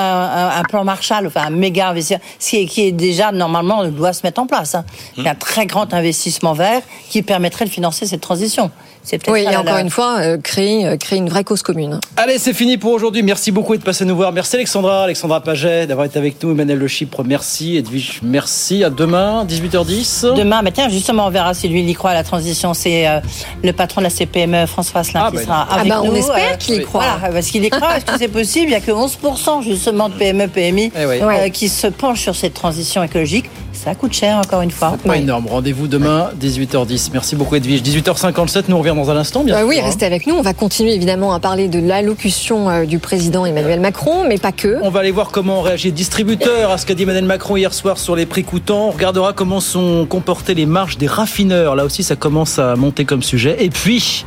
S6: un- un plan Marshall, enfin un méga investissement, ce qui est, qui est déjà normalement doit se mettre en place. hein.
S5: Hum.
S6: Un très grand investissement vert qui permettrait de financer cette transition. C'est peut-être
S5: Oui, et encore
S6: la-
S5: une fois, euh, créer, euh, créer une vraie cause commune.
S4: Allez, c'est fini pour aujourd'hui. Merci beaucoup de passer nous voir. Merci Alexandra, Alexandra Paget d'avoir été avec nous. Emmanuel Le Chypre, merci. Edwige, merci. À demain, 18h10.
S6: Demain, bah tiens, justement, on verra si lui il y croit à la transition. C'est euh, le patron de la CPME, François Asselin,
S4: Ah,
S6: qui
S4: bah,
S6: sera
S5: ah
S6: avec
S5: bah, on
S6: nous.
S5: espère qu'il y croit.
S6: Voilà, parce qu'il y croit. Est-ce que c'est possible Il n'y a que 11% justement de PME, PMI
S4: Eh oui.
S6: euh, qui se penchent sur cette transition écologique. Ça coûte cher, encore une fois.
S4: Pas énorme. Rendez-vous demain, 18h10. Merci beaucoup Edwige. 18h57, nous on revient dans un instant, bien
S5: Euh,
S4: sûr.
S5: oui,
S4: hein.
S5: restez avec nous. On va continuer évidemment à parler de l'allocution euh, du président Emmanuel Macron, mais pas que.
S4: On va aller voir comment ont réagi les distributeurs à ce qu'a dit Emmanuel Macron hier soir sur les prix coûtants. On regardera comment sont comportées les marges des raffineurs. Là aussi, ça commence à monter comme sujet. Et puis,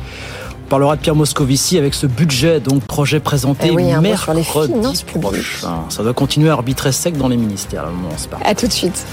S4: on parlera de Pierre Moscovici avec ce budget, donc projet présenté
S5: Eh oui, un
S4: mercredi
S5: sur les finances publiques.
S4: prochain. Ça doit continuer à arbitrer sec dans les ministères. Là, au moment parle.
S5: À tout de suite.